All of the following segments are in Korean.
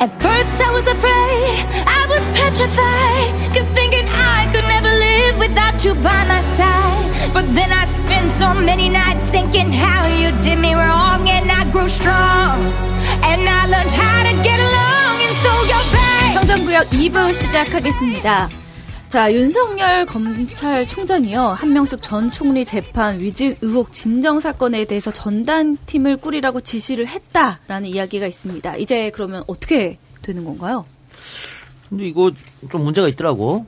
At first I was afraid, I was petrified, kept thinking I could never live without you by my side. But then I spent so many nights thinking how you did me wrong, and I grew strong, and I learned how to get along, and so you're back. 청정구역 2부 시작하겠습니다. 자, 윤석열 검찰총장이요. 한명숙 전 총리 재판 위증 의혹 진정 사건에 대해서 전담팀을 꾸리라고 지시를 했다라는 이야기가 있습니다. 이제 그러면 어떻게 되는 건가요? 근데 이거 좀 문제가 있더라고.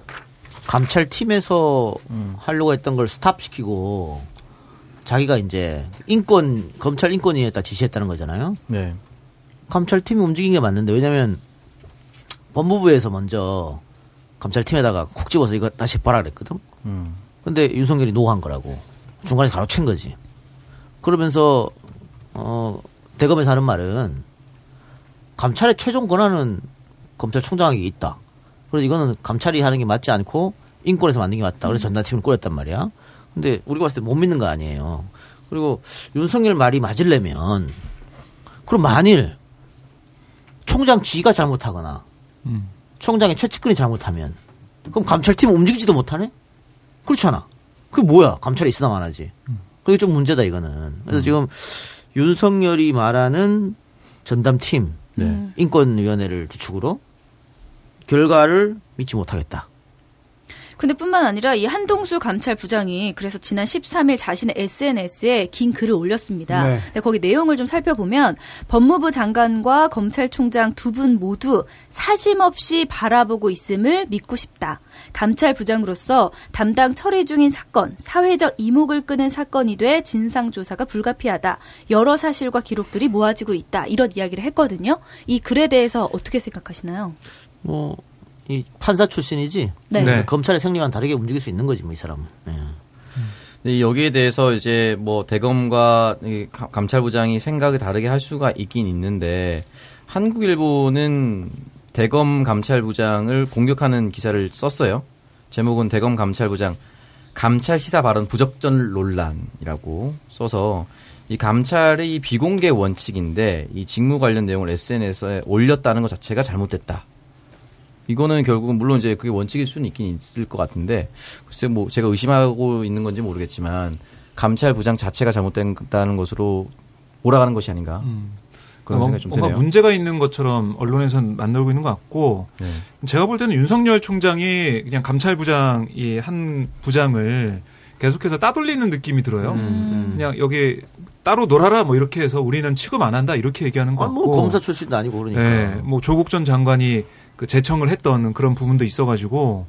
감찰팀에서 음, 하려고 했던 걸 스탑시키고 자기가 이제 인권 검찰 인권위에다 지시했다는 거잖아요. 네. 감찰팀이 움직인 게 맞는데 왜냐면 법무부에서 먼저 감찰팀에다가 콕 집어서 이거 다시 봐라 그랬거든. 음. 근데 윤석열이 노한 거라고. 중간에 가로챈 거지. 그러면서, 어, 대검에서 하는 말은 감찰의 최종 권한은 검찰총장에게 있다. 그래서 이거는 감찰이 하는 게 맞지 않고 인권에서 만든 게 맞다. 그래서 전담팀을 꾸렸단 말이야. 근데 우리가 봤을 때 못 믿는 거 아니에요. 그리고 윤석열 말이 맞으려면 그럼 만일 총장 지가 잘못하거나 음. 총장의 최측근이 잘못하면 그럼 감찰팀 움직이지도 못하네? 그렇잖아. 그게 뭐야? 감찰이 있으나 마나지. 그게 좀 문제다 이거는. 그래서 지금 윤석열이 말하는 전담팀 네. 인권위원회를 주축으로 결과를 믿지 못하겠다. 근데 뿐만 아니라 이 한동수 감찰부장이 그래서 지난 13일 자신의 SNS에 긴 글을 올렸습니다. 네. 근데 거기 내용을 좀 살펴보면 법무부 장관과 검찰총장 두 분 모두 사심 없이 바라보고 있음을 믿고 싶다. 감찰부장으로서 담당 처리 중인 사건, 사회적 이목을 끄는 사건이 돼 진상조사가 불가피하다. 여러 사실과 기록들이 모아지고 있다. 이런 이야기를 했거든요. 이 글에 대해서 어떻게 생각하시나요? 뭐, 이 판사 출신이지? 네. 네. 검찰의 생리와는 다르게 움직일 수 있는 거지, 뭐, 이 사람은. 예. 근데 여기에 대해서 이제 뭐 대검과 감찰부장이 생각을 다르게 할 수가 있긴 있는데 한국일보는 대검 감찰부장을 공격하는 기사를 썼어요. 제목은 대검 감찰부장 감찰 시사 발언 부적절 논란이라고 써서 이 감찰의 이 비공개 원칙인데 이 직무 관련 내용을 SNS에 올렸다는 것 자체가 잘못됐다. 이거는 결국은 물론 이제 그게 원칙일 수는 있긴 있을 것 같은데 글쎄 뭐 제가 의심하고 있는 건지 모르겠지만 감찰 부장 자체가 잘못된다는 것으로 몰아가는 것이 아닌가 그런 뭔가, 생각이 좀 뭔가 드네요. 문제가 있는 것처럼 언론에선 만들고 있는 것 같고 네. 제가 볼 때는 윤석열 총장이 그냥 감찰 부장 이 한 부장을 계속해서 따돌리는 느낌이 들어요. 음. 그냥 여기 따로 놀아라 뭐 이렇게 해서 우리는 취급 안 한다 이렇게 얘기하는 것 아, 같고. 뭐, 검사 출신도 아니고 그러니까. 네, 뭐 조국 전 장관이 그 재청을 했던 그런 부분도 있어가지고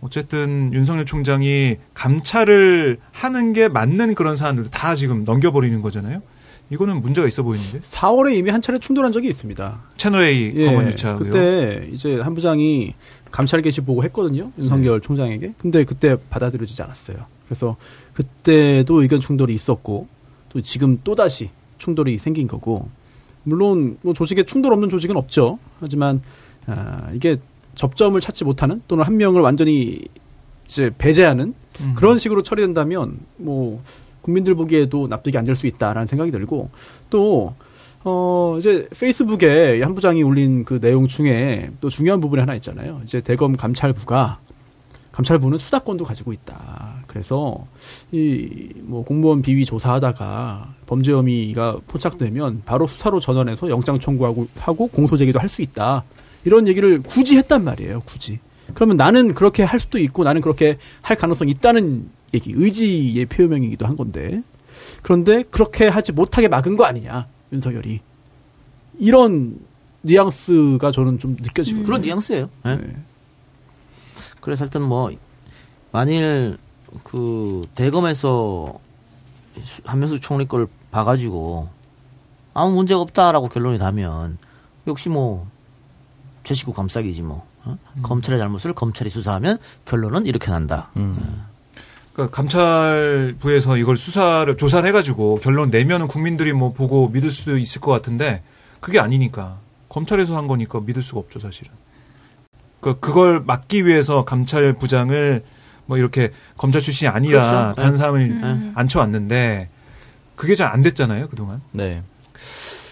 어쨌든 윤석열 총장이 감찰을 하는 게 맞는 그런 사안들도 다 지금 넘겨버리는 거잖아요. 이거는 문제가 있어 보이는데 4월에 이미 한 차례 충돌한 적이 있습니다. 채널 A 예, 검언 유착 그때 이제 한 부장이 감찰 게시 보고 했거든요. 윤석열 총장에게. 근데 그때 받아들여지지 않았어요. 그래서 그때도 의견 충돌이 있었고 또 지금 또 다시 충돌이 생긴 거고 물론 뭐 조직에 충돌 없는 조직은 없죠. 하지만 아, 이게 접점을 찾지 못하는 또는 한 명을 완전히 이제 배제하는 음. 그런 식으로 처리된다면 뭐 국민들 보기에도 납득이 안 될 수 있다라는 생각이 들고 또 어, 이제 페이스북에 한 부장이 올린 그 내용 중에 또 중요한 부분이 하나 있잖아요. 이제 대검 감찰부가 감찰부는 수사권도 가지고 있다. 그래서 이 뭐 공무원 비위 조사하다가 범죄 혐의가 포착되면 바로 수사로 전환해서 영장 청구하고 하고 공소 제기도 할 수 있다. 이런 얘기를 굳이 했단 말이에요. 굳이. 그러면 나는 그렇게 할 수도 있고 나는 그렇게 할 가능성이 있다는 얘기, 의지의 표명이기도 한 건데. 그런데 그렇게 하지 못하게 막은 거 아니냐, 윤석열이. 이런 뉘앙스가 저는 좀 느껴지거든요. 그런 뉘앙스예요. 예. 네. 그래서 하여튼 뭐 만일 그 대검에서 수- 한명숙 총리 걸 봐가지고 아무 문제가 없다라고 결론이 나면 역시 뭐 제 식구 감싸기지 뭐 어? 검찰의 잘못을 검찰이 수사하면 결론은 이렇게 난다. 그러니까 감찰부에서 이걸 수사를 조사를 해가지고 결론 내면은 국민들이 뭐 보고 믿을 수도 있을 것 같은데 그게 아니니까 검찰에서 한 거니까 믿을 수가 없죠 사실은. 그 그걸 막기 위해서 감찰부장을 뭐 이렇게 검찰 출신이 아니라 그렇죠. 다른 네. 사람을 음. 앉혀왔는데 그게 잘 안 됐잖아요 그동안. 네.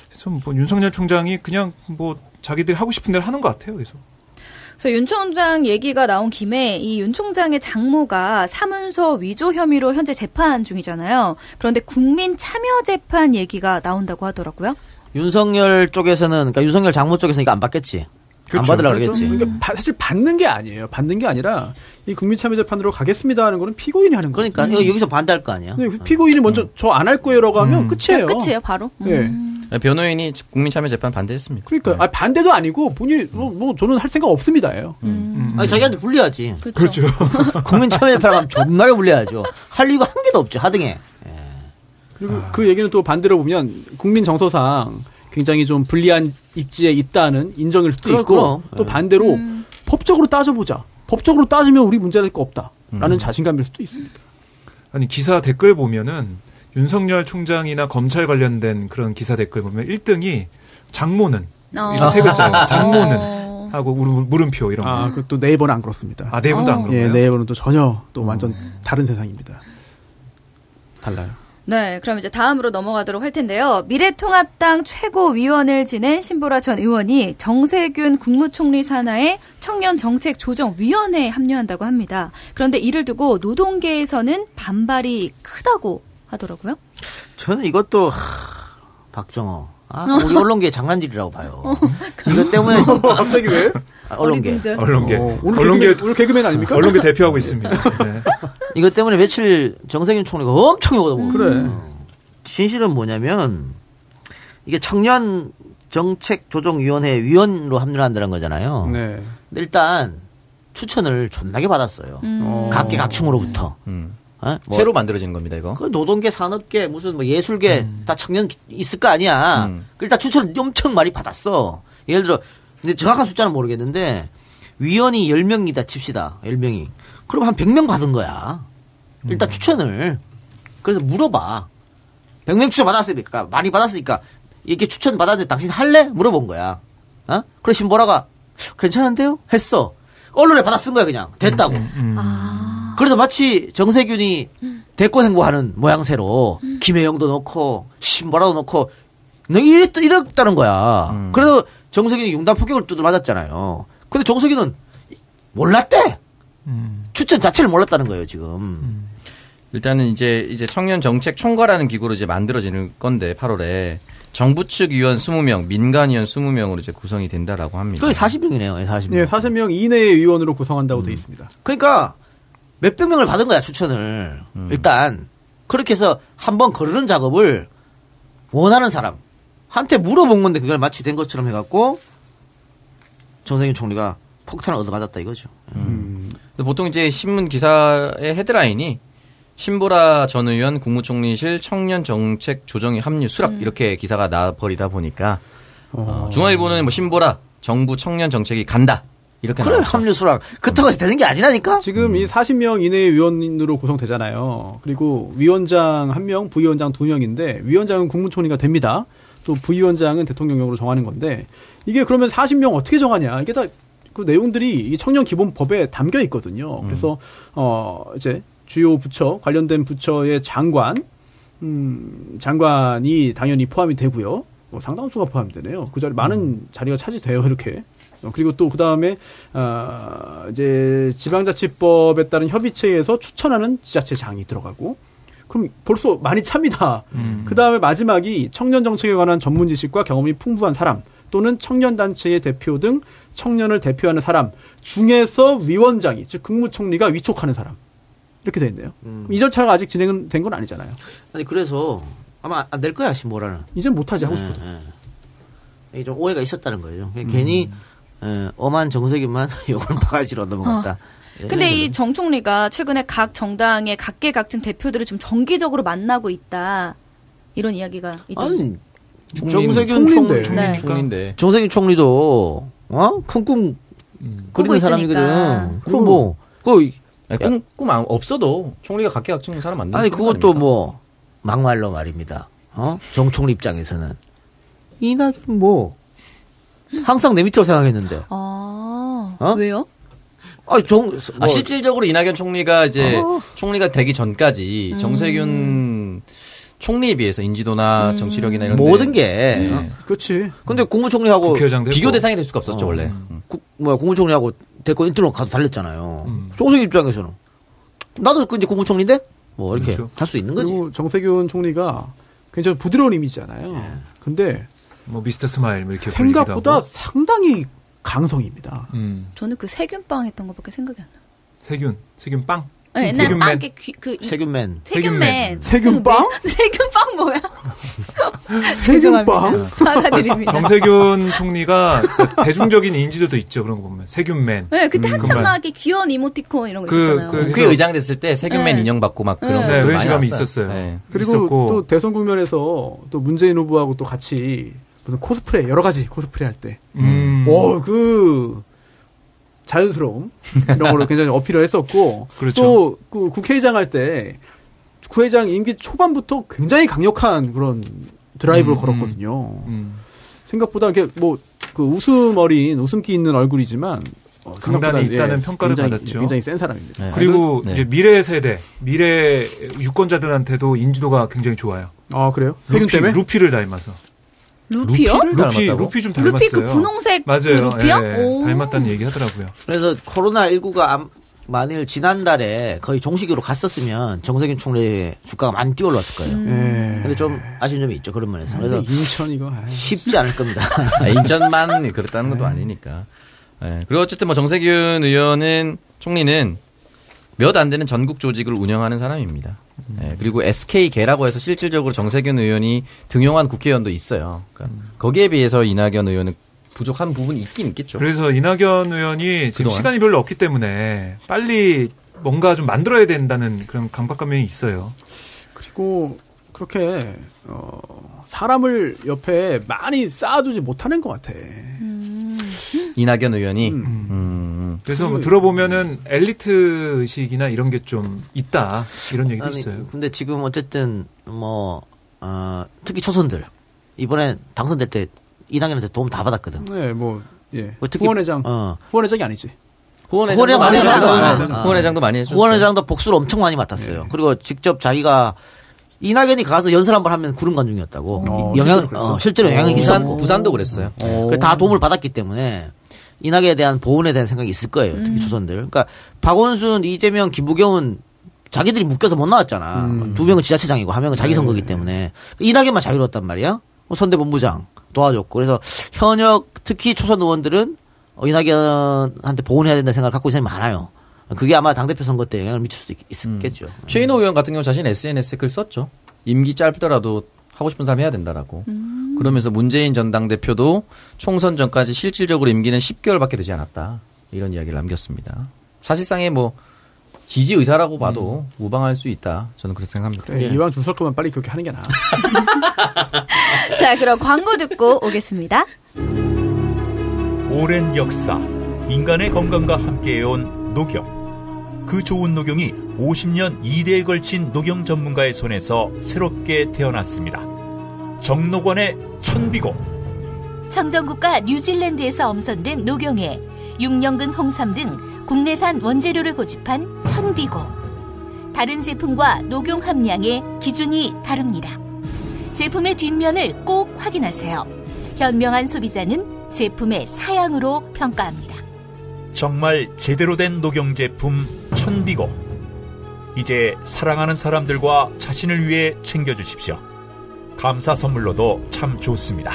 그래서 뭐 윤석열 총장이 그냥 뭐 자기들이 하고 싶은 대로 하는 것 같아요. 그래서 그래서 윤 총장 얘기가 나온 김에 이 윤 총장의 장모가 사문서 위조 혐의로 현재 재판 중이잖아요. 그런데 국민 참여 재판 얘기가 나온다고 하더라고요. 윤석열 쪽에서는 그러니까 윤석열 장모 쪽에서는 이거 안 받겠지. 안 그렇죠. 받으려고 그러겠지. 그러니까 바- 사실 받는 게 아니에요. 받는 게 아니라 이 국민참여재판으로 가겠습니다 하는 거는 피고인이 하는 거예요. 그러니까 이거 여기서 반대할 거 아니야. 네, 피고인이 먼저 저안 할 거예요라고 하면 끝이에요. 끝이에요, 바로. 예. 음. 변호인이 국민참여재판 반대했습니다. 그러니까 아, 반대도 아니고 본인이 뭐, 뭐 저는 할 생각 없습니다예요. 음. 아니 자기한테 불리하지. 그렇죠. 국민 참여협회랑 하면 존나게 불리하죠. 할 이유가 한 개도 없죠. 하등에. 그리고 그 얘기는 또 반대로 보면 국민 정서상 굉장히 좀 불리한 입지에 있다는 인정일 수도 그럼, 있고 그럼. 또 예. 반대로 음. 법적으로 따져보자. 법적으로 따지면 우리 문제될 거 없다라는 자신감일 수도 있습니다. 아니 기사 댓글 보면은 윤석열 총장이나 검찰 관련된 그런 기사 댓글 보면 1등이 장모는 어. 세 글자 장모는 어. 하고 물- 물음표 이런 거. 아, 그또 네이버는 안 그렇습니다. 아, 네 분도 안 어. 그런가요? 예, 네이버는 또 전혀 또 완전 다른 세상입니다. 달라요. 네, 그럼 이제 다음으로 넘어가도록 할 텐데요. 미래통합당 최고위원을 지낸 신보라 전 의원이 정세균 국무총리 산하의 청년정책조정위원회에 합류한다고 합니다. 그런데 이를 두고 노동계에서는 반발이 크다고 하더라고요. 저는 이것도 하, 박정호. 아, 우리 언론계 장난질이라고 봐요. 이것 때문에 갑자기 왜? 아, 언론계. 언론계. 어, 오늘 언론계 개그맨, 오늘 개그맨 아닙니까? 언론계 대표하고 있습니다. 네. 이것 때문에 며칠 정세균 총리가 엄청 욕을 하고 그래. 진실은 뭐냐면 이게 청년 정책 조정 위원회 위원으로 합류한다는 거잖아요. 네. 근데 일단 추천을 존나게 받았어요. 어. 각계 각층으로부터. 음. 어? 뭐 새로 만들어지는 겁니다, 이거. 그 노동계, 산업계, 무슨 뭐 예술계 다 청년 있을 거 아니야. 음. 그 일단 추천을 엄청 많이 받았어. 예를 들어, 근데 정확한 숫자는 모르겠는데 위원이 10명이다 칩시다. 10명이. 그럼 한 100명 받은 거야. 일단 추천을. 그래서 물어봐. 100명 추천 받았으니까 많이 받았으니까 이렇게 추천 받았는데 당신 할래? 물어본 거야. 어? 그래 신보라가 괜찮은데요? 했어. 언론에 받아 쓴 거야 그냥. 됐다고. 음. 그래서 마치 정세균이 대권 행보하는 모양새로 김혜영도 넣고 신보라도 넣고 너 이랬, 이랬다는 거야. 그래서 정세균이 융단 폭격을 두들 맞았잖아요. 근데 정세균은 몰랐대. 음. 추천 자체를 몰랐다는 거예요 지금. 일단은 이제 이제 청년 정책 총괄하는 기구로 이제 만들어지는 건데 8월에 정부 측 위원 20명, 민간 위원 20명으로 이제 구성이 된다라고 합니다. 그게 40명이네요. 40명. 예, 40명 이내의 위원으로 구성한다고 돼 있습니다. 그러니까 몇백 명을 받은 거야 추천을. 일단. 그렇게 해서 한번 거르는 작업을 원하는 사람 한테 물어본 건데 그걸 마치 된 것처럼 해갖고 정세균 총리가 폭탄을 얻어맞았다 이거죠. 그래서 보통 이제 신문 기사의 헤드라인이 신보라 전 의원 국무총리실 청년 정책 조정위 합류 수락 이렇게 기사가 나버리다 보니까 어, 중앙일보는 뭐 신보라 정부 청년 정책이 간다 이렇게 그래 나왔죠. 합류 수락 그렇다고 해서 되는 게 아니라니까. 지금 이 40명 이내의 위원으로 구성되잖아요. 그리고 위원장 1명, 부위원장 2명인데 위원장은 국무총리가 됩니다. 또 부위원장은 대통령령으로 정하는 건데 이게 그러면 40명 어떻게 정하냐? 이게 다 그 내용들이 이 청년 기본법에 담겨 있거든요. 그래서 어 이제 주요 부처 관련된 부처의 장관 음, 장관이 당연히 포함이 되고요. 뭐 상당수가 포함되네요. 그 자리 많은 자리가 차지돼요 이렇게. 어, 그리고 또 그 다음에 아, 이제 지방자치법에 따른 협의체에서 추천하는 지자체장이 들어가고. 그럼 벌써 많이 찹니다. 그 다음에 마지막이 청년 정책에 관한 전문 지식과 경험이 풍부한 사람 또는 청년 단체의 대표 등 청년을 대표하는 사람 중에서 위원장이 즉 국무총리가 위촉하는 사람 이렇게 돼 있네요. 그럼 이 절차가 아직 진행된 건 아니잖아요. 아니 그래서 아마 안 될 거야 신보라는. 이제 못하지 하고 싶어도. 예, 예. 이게 좀 오해가 있었다는 거예요. 그냥 괜히 예, 엄한 정세균만 욕을 바가지로 넘어갔다. 예, 근데 이. 정 총리가 최근에 각 정당의 각계각층 대표들을 좀 정기적으로 만나고 있다. 이런 이야기가 있던데. 아니 총리는 정세균 총리인데. 총, 네. 총리인데 정세균 총리도 어? 큰꿈 꾸고 그리는 있으니까. 사람이거든. 그럼 뭐, 그, 아니, 꿈, 꿈 안- 없어도 총리가 각계각층 사람 만드는 아니, 거 그것도? 뭐, 막말로 말입니다. 어? 정 총리 입장에서는. 이낙연 뭐, 항상 내 밑으로 생각했는데. 아, 어? 왜요? 아, 정, 뭐, 아, 실질적으로 이낙연 총리가 이제 어. 총리가 되기 전까지 음. 정세균 총리에 비해서 인지도나 음. 정치력이나 이런 모든 데 게. 네. 어? 그렇지. 근데 국무총리하고 비교. 대상이 될 수가 없었죠 어. 원래. 음. 국, 뭐야, 국무총리하고 대권 인터넷 가도 달렸잖아요. 음. 총석 입장에서는 나도 그 이제 국무총리인데 뭐 이렇게 그렇죠. 할수 있는 거지. 그리고 정세균 총리가 굉장히 부드러운 이미지잖아요. 예. 근데 뭐 미스터 스마일 뭐 이렇게 생각보다 불리기도 하고. 상당히 강성입니다. 음. 저는 그 세균빵 했던 것밖에 생각이 안 나. 세균 세균 빵. 네, 옛날 세균맨. 빵에 귀- 그 이- 세균맨. 세균맨. 세균빵? 그 매- 세균빵 뭐야? 세균빵? 죄송합니다. 사과드립니다. 정세균 총리가 그 대중적인 인지도도 있죠 그런 거 보면 세균맨. 네, 그때 음, 한참 그만. 막 이렇게 귀여운 이모티콘 이런 거 그- 있었잖아요. 그- 국회 의장 됐을 때 세균맨 네. 인형 받고 막 그런 네. 것도 네, 많이. 있었어요. 네. 그리고 있었고. 또 대선 국면에서 또 문재인 후보하고 또 같이 무슨 코스프레 여러 가지 코스프레 할 때, 음. 어그 자연스러움 이런 걸로 굉장히 어필을 했었고 그렇죠. 또그 국회의장 할 때 국회의장 임기 초반부터 굉장히 강력한 그런 드라이브를 음, 걸었거든요. 음. 생각보다 이게 뭐그 웃음 어린 웃음기 있는 얼굴이지만 어, 강단이 있다는 예, 평가를 굉장히, 받았죠. 굉장히 센 사람입니다. 네. 그리고 네. 이제 미래 세대, 미래 유권자들한테도 인지도가 굉장히 좋아요. 아 그래요? 세균 루피, 때문에? 루피를 닮아서. 루피요? 루피? 루피 좀 닮았어요. 루피 그 분홍색 맞아요. 그 루피요? 예, 오. 닮았다는 얘기 하더라고요. 그래서 코로나 19가 만일 지난달에 거의 종식으로 갔었으면 정세균 총리 주가가 많이 뛰어올랐을 거예요. 예. 근데 좀 아쉬운 점이 있죠 그런 면에서. 그래서 인천 이거 아이. 쉽지 않을 겁니다. 아, 인천만 그렇다는 것도 아니니까. 예. 그리고 어쨌든 뭐 정세균 의원은 총리는 몇 안 되는 전국 조직을 운영하는 사람입니다. 예, 그리고 SK계라고 해서 실질적으로 정세균 의원이 등용한 국회의원도 있어요. 그러니까 거기에 비해서 이낙연 의원은 부족한 부분이 있긴 있겠죠. 그래서 이낙연 의원이 지금 그동안? 시간이 별로 없기 때문에 빨리 뭔가 좀 만들어야 된다는 그런 강박감이 있어요. 그리고 그렇게 어, 사람을 옆에 많이 쌓아두지 못하는 것 같아. 이낙연 의원이 음. 음. 그래서 뭐 그- 들어보면은 엘리트 의식이나 이런 게 좀 있다 이런 얘기도 아니, 있어요. 근데 지금 어쨌든 뭐 어, 특히 초선들 이번에 당선될 때 이낙연한테 도움 다 받았거든. 네, 뭐 예. 뭐 특히- 후원회장, 어. 후원회장이 아니지. 후원회장도 후원회장 많이. 해줬어요. 어. 후원회장도 많이 해줬어요. 후원회장도 복수를 엄청 많이 맡았어요. 그리고 직접 자기가 이낙연이 가서 연설 한번 하면 구름 관중이었다고 어, 영향 실제로 그랬어? 어, 실제로 영향이 부산 있었고 부산도 그랬어요. 그래서 다 도움을 받았기 때문에 이낙연에 대한 보훈에 대한 생각이 있을 거예요. 특히 조선들. 그러니까 박원순, 이재명, 김부겸은 자기들이 묶여서 못 나왔잖아. 음. 두 명은 지자체장이고 한 명은 자기 선거기 때문에 이낙연만 자유로웠단 말이야. 뭐 선대본부장 도와줬고 그래서 현역 특히 초선 의원들은 어, 이낙연한테 보훈해야 된다는 생각을 갖고 있는 사람이 많아요. 그게 아마 당대표 선거 때 영향을 미칠 수도 있, 있겠죠. 최인호 의원 같은 경우 자신 SNS에 글 썼죠. 임기 짧더라도 하고 싶은 사람 해야 된다라고. 그러면서 문재인 전 당대표도 총선 전까지 실질적으로 임기는 10개월밖에 되지 않았다. 이런 이야기를 남겼습니다. 사실상의 뭐 지지 의사라고 봐도 무방할 수 있다. 저는 그렇게 생각합니다. 그래, 예. 이왕 줄 설 거면 빨리 그렇게 하는 게 나아. 자, 그럼 광고 듣고 오겠습니다. 오랜 역사, 인간의 건강과 함께해온 녹용. 그 좋은 녹용이 50년 2대에 걸친 녹용 전문가의 손에서 새롭게 태어났습니다. 정록원의 천비고. 청정국가 뉴질랜드에서 엄선된 녹용에 6년근 홍삼 등 국내산 원재료를 고집한 천비고. 다른 제품과 녹용 함량의 기준이 다릅니다. 제품의 뒷면을 꼭 확인하세요. 현명한 소비자는 제품의 사양으로 평가합니다. 정말 제대로 된 녹용 제품 천비고. 이제 사랑하는 사람들과 자신을 위해 챙겨주십시오. 감사 선물로도 참 좋습니다.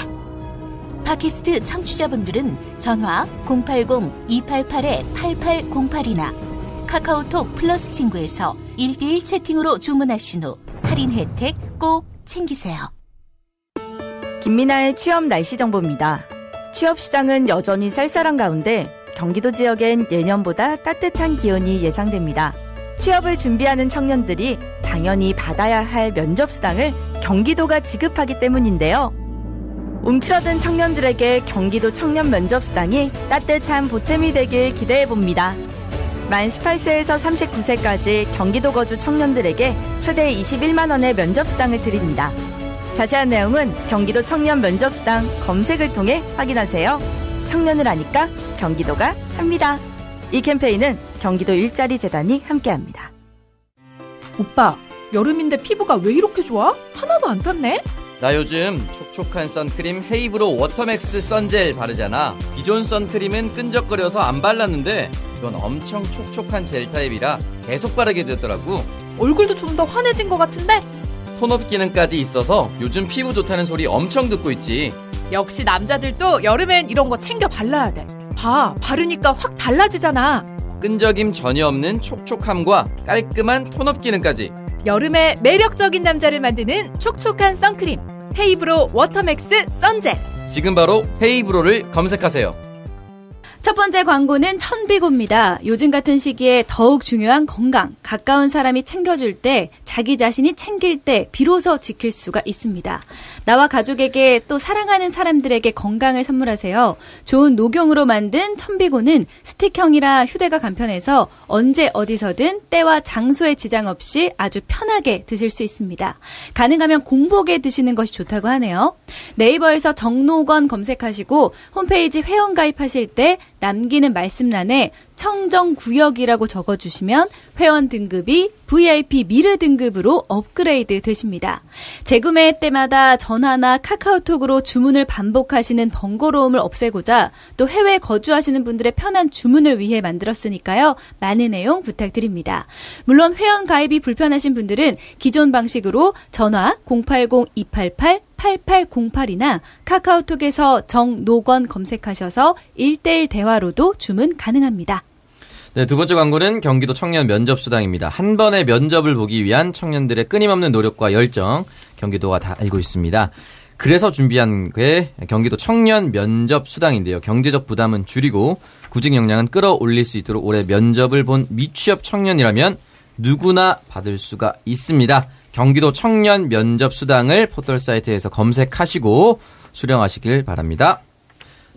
팟캐스트 청취자분들은 전화 080-288-8808이나 카카오톡 플러스 친구에서 1대1 채팅으로 주문하신 후 할인 혜택 꼭 챙기세요. 김민아의 취업 날씨 정보입니다. 취업 시장은 여전히 쌀쌀한 가운데 경기도 지역엔 예년보다 따뜻한 기온이 예상됩니다. 취업을 준비하는 청년들이 당연히 받아야 할 면접 수당을 경기도가 지급하기 때문인데요. 움츠러든 청년들에게 경기도 청년 면접 수당이 따뜻한 보탬이 되길 기대해 봅니다. 만 18세에서 39세까지 경기도 거주 청년들에게 최대 21만 원의 면접 수당을 드립니다. 자세한 내용은 경기도 청년 면접수당 검색을 통해 확인하세요. 청년을 아니까 경기도가 합니다. 이 캠페인은 경기도 일자리 재단이 함께합니다. 오빠, 여름인데 피부가 왜 이렇게 좋아? 하나도 안 탔네? 나 요즘 촉촉한 선크림 헤이브로 워터맥스 선젤 바르잖아. 기존 선크림은 끈적거려서 안 발랐는데 이건 엄청 촉촉한 젤 타입이라 계속 바르게 되더라고. 얼굴도 좀 더 환해진 것 같은데? tone up 기능까지 있어서 요즘 피부 좋다는 소리 엄청 듣고 있지. 역시 남자들도 여름엔 이런 거 챙겨 발라야 돼. 봐, 바르니까 확 달라지잖아. 끈적임 전혀 없는 촉촉함과 깔끔한 tone up 기능까지. 여름에 매력적인 남자를 만드는 촉촉한 선크림. 헤이브로 워터맥스 선젤. 지금 바로 헤이브로를 검색하세요. 첫 번째 광고는 천비고입니다. 요즘 같은 시기에 더욱 중요한 건강. 가까운 사람이 챙겨줄 때, 자기 자신이 챙길 때, 비로소 지킬 수가 있습니다. 나와 가족에게 또 사랑하는 사람들에게 건강을 선물하세요. 좋은 녹용으로 만든 천비고는 스틱형이라 휴대가 간편해서 언제 어디서든 때와 장소에 지장 없이 아주 편하게 드실 수 있습니다. 가능하면 공복에 드시는 것이 좋다고 하네요. 네이버에서 정노건 검색하시고 홈페이지 회원 가입하실 때 남기는 말씀란에 청정 구역이라고 적어주시면 회원 등급이 VIP 미르 등급으로 업그레이드 되십니다. 재구매 때마다 전화나 카카오톡으로 주문을 반복하시는 번거로움을 없애고자 또 해외 거주하시는 분들의 편한 주문을 위해 만들었으니까요. 많은 내용 부탁드립니다. 물론 회원 가입이 불편하신 분들은 기존 방식으로 전화 080-288 8808이나 카카오톡에서 정노건 검색하셔서 1대1 대화로도 주문 가능합니다. 네, 두 번째 광고는 경기도 청년 면접 수당입니다. 한 번의 면접을 보기 위한 청년들의 끊임없는 노력과 열정, 경기도가 다 알고 있습니다. 그래서 준비한 게 경기도 청년 면접 수당인데요. 경제적 부담은 줄이고 구직 역량은 끌어올릴 수 있도록 올해 면접을 본 미취업 청년이라면 누구나 받을 수가 있습니다. 경기도 청년 면접 수당을 포털 사이트에서 검색하시고 수령하시길 바랍니다.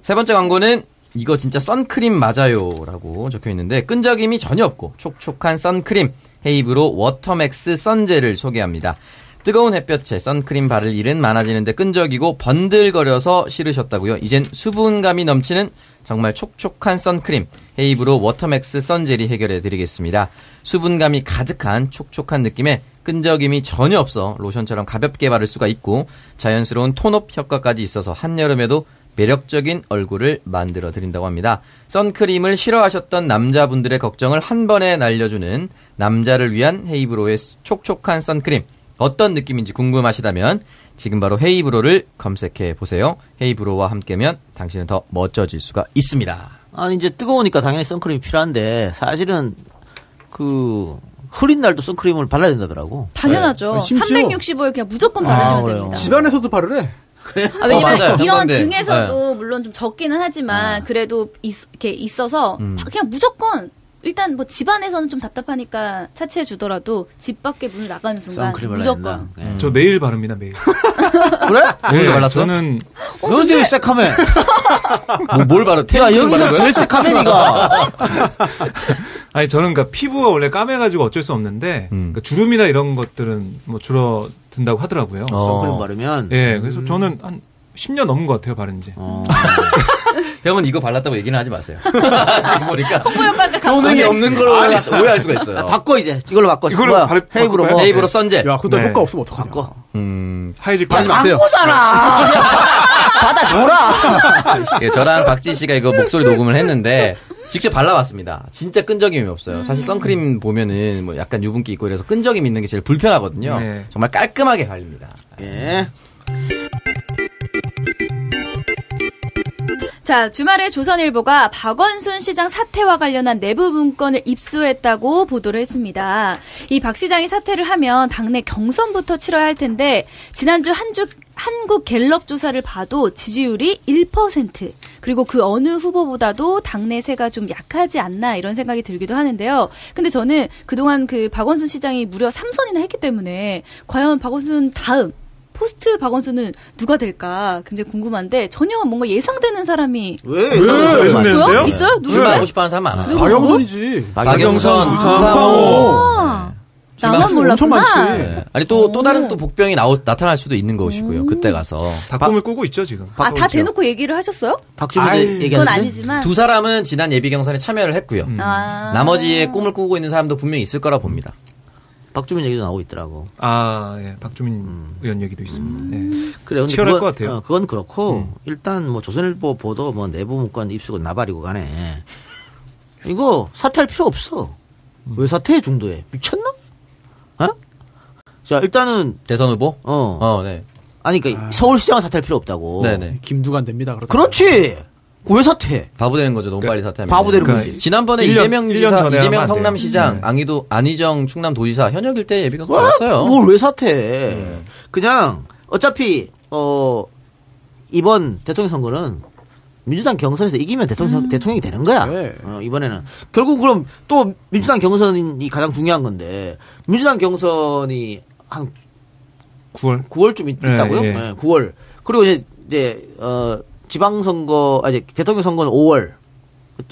세 번째 광고는 이거 진짜 선크림 맞아요라고 적혀 있는데 끈적임이 전혀 없고 촉촉한 선크림 헤이브로 워터맥스 선젤을 소개합니다. 뜨거운 햇볕에 선크림 바를 일은 많아지는데 끈적이고 번들거려서 싫으셨다고요. 이젠 수분감이 넘치는 정말 촉촉한 선크림 헤이브로 워터맥스 선젤이 해결해 드리겠습니다. 수분감이 가득한 촉촉한 느낌에 끈적임이 전혀 없어 로션처럼 가볍게 바를 수가 있고 자연스러운 tone up 효과까지 있어서 한여름에도 매력적인 얼굴을 만들어 드린다고 합니다. 선크림을 싫어하셨던 남자분들의 걱정을 한 번에 날려주는 남자를 위한 헤이브로의 촉촉한 선크림. 어떤 느낌인지 궁금하시다면 지금 바로 헤이브로를 검색해 보세요. 헤이브로와 함께면 당신은 더 멋져질 수가 있습니다. 아니 이제 뜨거우니까 당연히 선크림이 필요한데 사실은 그 흐린 날도 선크림을 발라야 된다더라고. 당연하죠. 네. 심지어- 365일 그냥 무조건 바르시면 아? 됩니다. 집안에서도 바르래. 아, 왜냐면 어, 맞아요. 이런 현관대. 등에서도 물론 좀 적기는 네. 하지만 그래도 있, 이렇게 있어서 음. 그냥 무조건 일단 뭐 집안에서는 좀 답답하니까 차치해 주더라도 집 밖에 문을 나가는 순간 무조건. 예. 저 매일 바릅니다 매일. 그래? 네, 발랐어요? 저는 너 되게 새카매. 뭐, 뭘 바로 야 여기서 제일 새카매 니가. 아니 저는 그러니까 피부가 원래 까매가지고 어쩔 수 없는데 음. 그러니까 주름이나 이런 것들은 뭐 줄어 든다고 하더라고요. 어. 선크림 바르면. 예, 그래서 저는 한 10년 넘은 것 같아요 바른 지. 어. 형은 이거 발랐다고 얘기는 하지 마세요. 지금 보니까 효능이 없는 걸로 오해할 수가 있어요. 바꿔 이제 이걸로 바꿔. 이걸로? 바를- 헤이브로 바꿔봐요? 뭐. 헤이브로 선젤. 야, 그것도 네. 효과 없으면 어떡하냐. 바꿔. 음, 하얘질 하지. 마세요. 받아 받아줘라. 예, 저랑 박지 씨가 이거 목소리 녹음을 했는데 직접 발라봤습니다. 진짜 끈적임이 없어요. 사실 선크림 보면은 뭐 약간 유분기 있고 이래서 끈적임 있는 게 제일 불편하거든요. 네. 정말 깔끔하게 발립니다. 예. 자, 주말에 조선일보가 박원순 시장 사퇴와 관련한 내부 문건을 입수했다고 보도를 했습니다. 이 박 시장이 사퇴를 하면 당내 경선부터 치러야 할 텐데 지난주 한 주 한국 갤럽 조사를 봐도 지지율이 1%. 그리고 그 어느 후보보다도 당내세가 좀 약하지 않나 이런 생각이 들기도 하는데요. 근데 저는 그동안 그 박원순 시장이 무려 3선이나 했기 때문에 과연 박원순 다음 포스트 박원순은 누가 될까 굉장히 궁금한데 전혀 뭔가 예상되는 사람이 왜? 왜 예상되는데요? 있어요? 누구? 출마하고 싶어하는 사람 많아. 누구? 박영선이지. 박영선, 우상호. 나만 엄청 몰랐구나. 많지. 네. 아니 또 또 다른 또 복병이 나오, 나타날 수도 있는 것이고요. 그때 가서 다 꿈을 꾸고 있죠 지금. 아, 다 대놓고 얘기를 하셨어요? 박주민. 그건 아니지만. 두 사람은 지난 예비 경선에 참여를 했고요. 아. 나머지의 꿈을 꾸고 있는 사람도 분명히 있을 거라 봅니다. 박주민 얘기도 나오고 있더라고. 아, 예. 박주민 의원 얘기도 있습니다. 예. 그래, 근데 치열할 그건, 것 같아요. 어, 그건 그렇고 음. 일단 뭐 조선일보 보도 뭐 내부 문건 입수고 나발이고 간에 이거 사퇴할 필요 없어. 음. 왜 사퇴해 중도에 미쳤나? 어? 자 일단은 대선 후보? 어, 어, 네. 아니 그러니까 서울시장은 사퇴할 필요 없다고. 네네. 김두관 됩니다. 그러다. 그렇지. 왜 사퇴해? 바보 되는 거죠. 너무 빨리 사퇴하면. 바보 되는 그러니까 거지. 지난번에 일 년- 이재명 일년 지사, 이재명. 성남시장, 네. 안희도 안희정 충남도지사 현역일 때 예비가 와, 나왔어요. 뭘 왜 사퇴해? 그냥 어차피 어 이번 대통령 선거는 민주당 경선에서 이기면 대통령 대통령이 되는 거야. 네. 어, 이번에는 결국 그럼 또 민주당 경선이 가장 중요한 건데 민주당 경선이 한 9월 9월쯤 있, 네, 다고요 예. 네, 9월. 그리고 이제 이제 어 지방선거 아니 대통령 선거는 5월,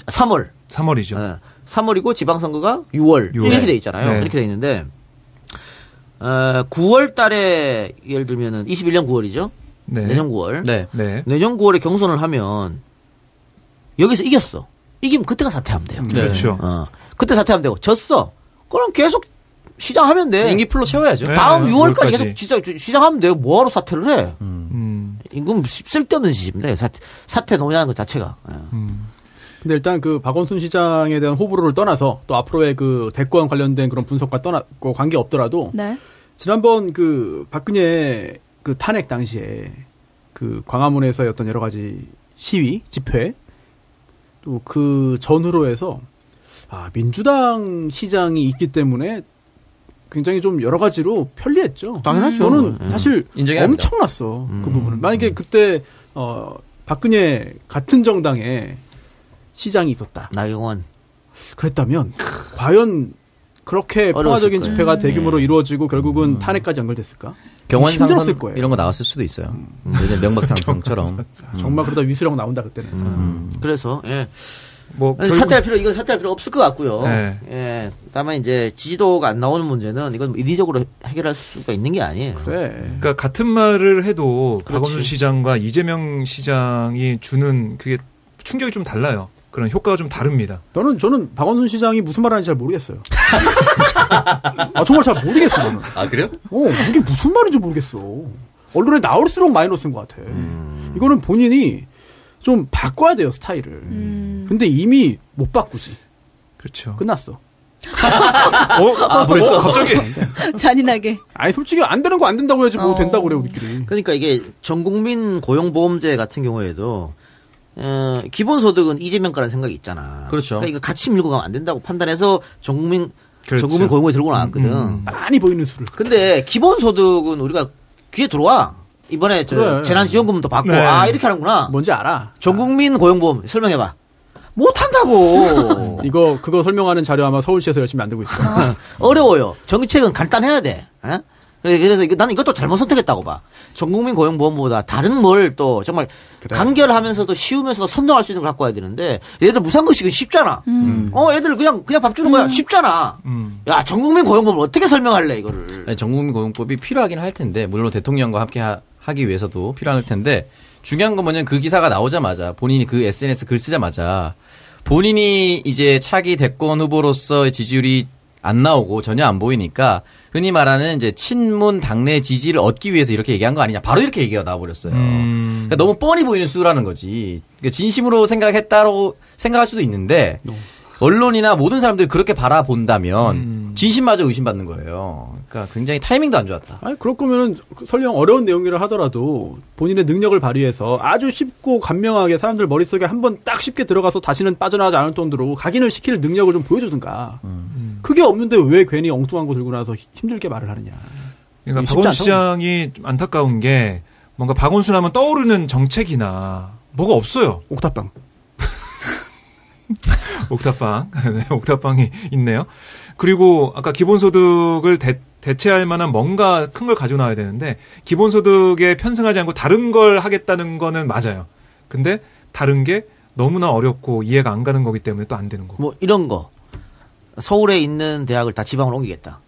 3월. 3월이죠. 예. 3월이고 지방선거가 6월, 6월. 이렇게 돼 있잖아요. 네. 이렇게 돼 있는데 어, 9월 달에 예를 들면은 21년 9월이죠. 네. 내년 9월. 네. 네. 내년 9월에 경선을 하면 여기서 이겼어. 이기면 그때가 사퇴하면 돼요. 네. 그렇죠. 어. 그때 사퇴하면 되고 졌어. 그럼 계속 시장하면 돼. 임기 풀로 채워야죠. 네. 다음 6월까지 6월까지. 계속 시장, 시장하면 돼요. 뭐하러 사퇴를 해? 음. 이건 쓸데없는 짓입니다. 사퇴, 사퇴 노냐는 것 자체가. 예. 음. 근데 일단 그 박원순 시장에 대한 호불호를 떠나서 또 앞으로의 그 대권 관련된 그런 분석과 떠나고 관계 없더라도 네. 지난번 그 박근혜 그 탄핵 당시에 그 광화문에서의 어떤 여러 가지 시위, 집회 또 그 전후로 해서 아, 민주당 시장이 있기 때문에 굉장히 좀 여러 가지로 편리했죠. 당연하죠. 저는 음. 사실 인정해야 합니다. 엄청났어. 그 음. 부분은. 만약에 그때 어 박근혜 같은 정당에 시장이 있었다. 나경원. 그랬다면 과연 그렇게 평화적인. 집회가 대규모로 네. 이루어지고 결국은 탄핵까지 연결됐을까? 경원상선 힘들었을 거예요. 이런 거 나왔을 수도 있어요. 예전 명박상선처럼. 정말 그러다 위수령 나온다 그때는. 음. 그래서 예. 뭐 결국- 사퇴할 필요 이건 사퇴할 필요 없을 것 같고요. 네. 예. 다만 이제 지지도가 안 나오는 문제는 이건 인위적으로 해결할 수가 있는 게 아니에요. 그래. 그러니까 같은 말을 해도 그렇지. 박원순 시장과 이재명 시장이 주는 그게 충격이 좀 달라요. 그런 효과가 좀 다릅니다. 저는 저는 박원순 시장이 무슨 말 하는지 잘 모르겠어요. 아 정말 잘 모르겠어 저는. 아, 그래요? 어 이게 무슨 말인지 모르겠어. 언론에 나올수록 마이너스인 것 같아. 이거는 본인이 좀 바꿔야 돼요 스타일을. 음. 근데 이미 못 바꾸지. 그렇죠. 끝났어. 어? 아, 벌써 갑자기 잔인하게. 아니 솔직히 안 되는 거 안 된다고 해야지 뭐 어. 된다고 그래 우리끼리. 그러니까 이게 전국민 고용보험제 같은 경우에도 어, 기본소득은 이재명 거라는 생각이 있잖아. 그렇죠. 그러니까 이거 같이 밀고 가면 안 된다고 판단해서 전국민 그렇죠. 전국민 고용보험 들고 나왔거든. 음. 많이 보이는 수를. 근데 기본소득은 우리가 귀에 들어와. 이번에 저 그래. 재난지원금도 받고 네. 아 이렇게 하는구나. 뭔지 알아. 전국민 고용보험 설명해봐. 못한다고. 이거 그거 설명하는 자료 아마 서울시에서 열심히 만들고 있어. 어려워요. 정책은 간단해야 돼. 에? 그래, 그래서 이거, 나는 이것도 잘못 선택했다고 봐. 전국민 고용보험보다 다른 뭘 또 정말 그래. 간결하면서도 쉬우면서도 선동할 수 있는 걸 갖고 와야 되는데 얘들 무상급식은 쉽잖아. 어, 애들 그냥 그냥 밥 주는 거야. 쉽잖아. 음. 야, 전국민 고용보험을 어떻게 설명할래 이거를? 아니, 전국민 고용법이 필요하긴 할 텐데 물론 대통령과 함께 하, 기 위해서도 필요할 텐데 중요한 건 뭐냐면 그 기사가 나오자마자 본인이 그 SNS 글 쓰자마자 본인이 이제 차기 대권 후보로서의 지지율이 안 나오고 전혀 안 보이니까 흔히 말하는 이제 친문 당내 지지를 얻기 위해서 이렇게 얘기한 거 아니냐 바로 이렇게 얘기가 나와버렸어요. 음. 그러니까 너무 뻔히 보이는 수라는 거지. 그러니까 진심으로 생각했다고 생각할 수도 있는데 언론이나 모든 사람들이 그렇게 바라본다면 음. 진심마저 의심받는 거예요. 그러니까 굉장히 타이밍도 안 좋았다. 아니 그럴 거면은 설령 어려운 내용이라 하더라도 본인의 능력을 발휘해서 아주 쉽고 간명하게 사람들 머릿속에 한 번 딱 쉽게 들어가서 다시는 빠져나가지 않을 정도로 각인을 시킬 능력을 좀 보여주든가. 그게 없는데 왜 괜히 엉뚱한 거 들고 나서 힘들게 말을 하느냐. 그러니까 않다고. 시장이 좀 안타까운 게 뭔가 박원순 하면 떠오르는 정책이나 뭐가 없어요. 옥탑방. 옥탑방. 네, 옥탑방이 있네요. 그리고 아까 기본소득을 대, 대체할 만한 뭔가 큰 걸 가지고 나와야 되는데 기본소득에 편승하지 않고 다른 걸 하겠다는 거는 맞아요. 근데 다른 게 너무나 어렵고 이해가 안 가는 거기 때문에 또 안 되는 거고. 뭐 이런 거. 서울에 있는 대학을 다 지방으로 옮기겠다.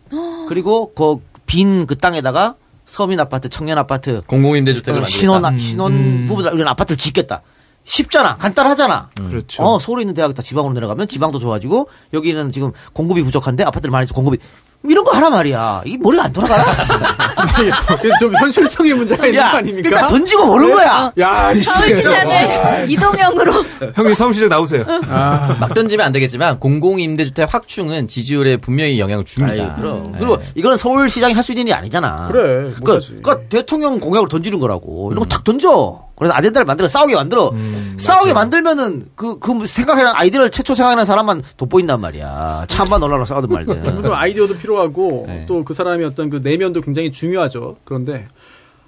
그리고 그 빈그 땅에다가 서민 아파트, 청년 아파트, 공공임대주택을 어. 신혼 음, 신혼 음. 부부들 이런 아파트를 짓겠다. 쉽잖아. 간단하잖아. 그렇죠. 어, 서울에 있는 대학 다 지방으로 내려가면 지방도 좋아지고 여기는 지금 공급이 부족한데 아파트를 많이 해서 공급이 이런 거 하라 말이야. 이 머리가 안 돌아가나? 이게 좀 현실성의 문제가 있는 거 아닙니까? 그러니까 던지고 보는 거야. 야, 이씨. 서울시장을 이동형으로 형님 사무실에 나오세요. 아, 막 던지면 안 되겠지만 공공임대주택 확충은 지지율에 분명히 영향을 줍니다. 아이, 그럼. 네. 그리고 이거는 서울시장이 할 수 있는 일이 아니잖아. 그래, 그, 못하지. 그 대통령 공약으로 던지는 거라고. 이런 거 탁 던져. 그래서 아젠다를 만들어 싸우게 만들어. 음, 싸우게 만들면은 그, 그 생각해낸 아이디어를 최초 생각하는 사람만 돋보인단 말이야. 찬반 논란으로 싸우든 말든. 아이디어도 필요하고 네. 또그 사람의 어떤 그 내면도 굉장히 중요하죠. 그런데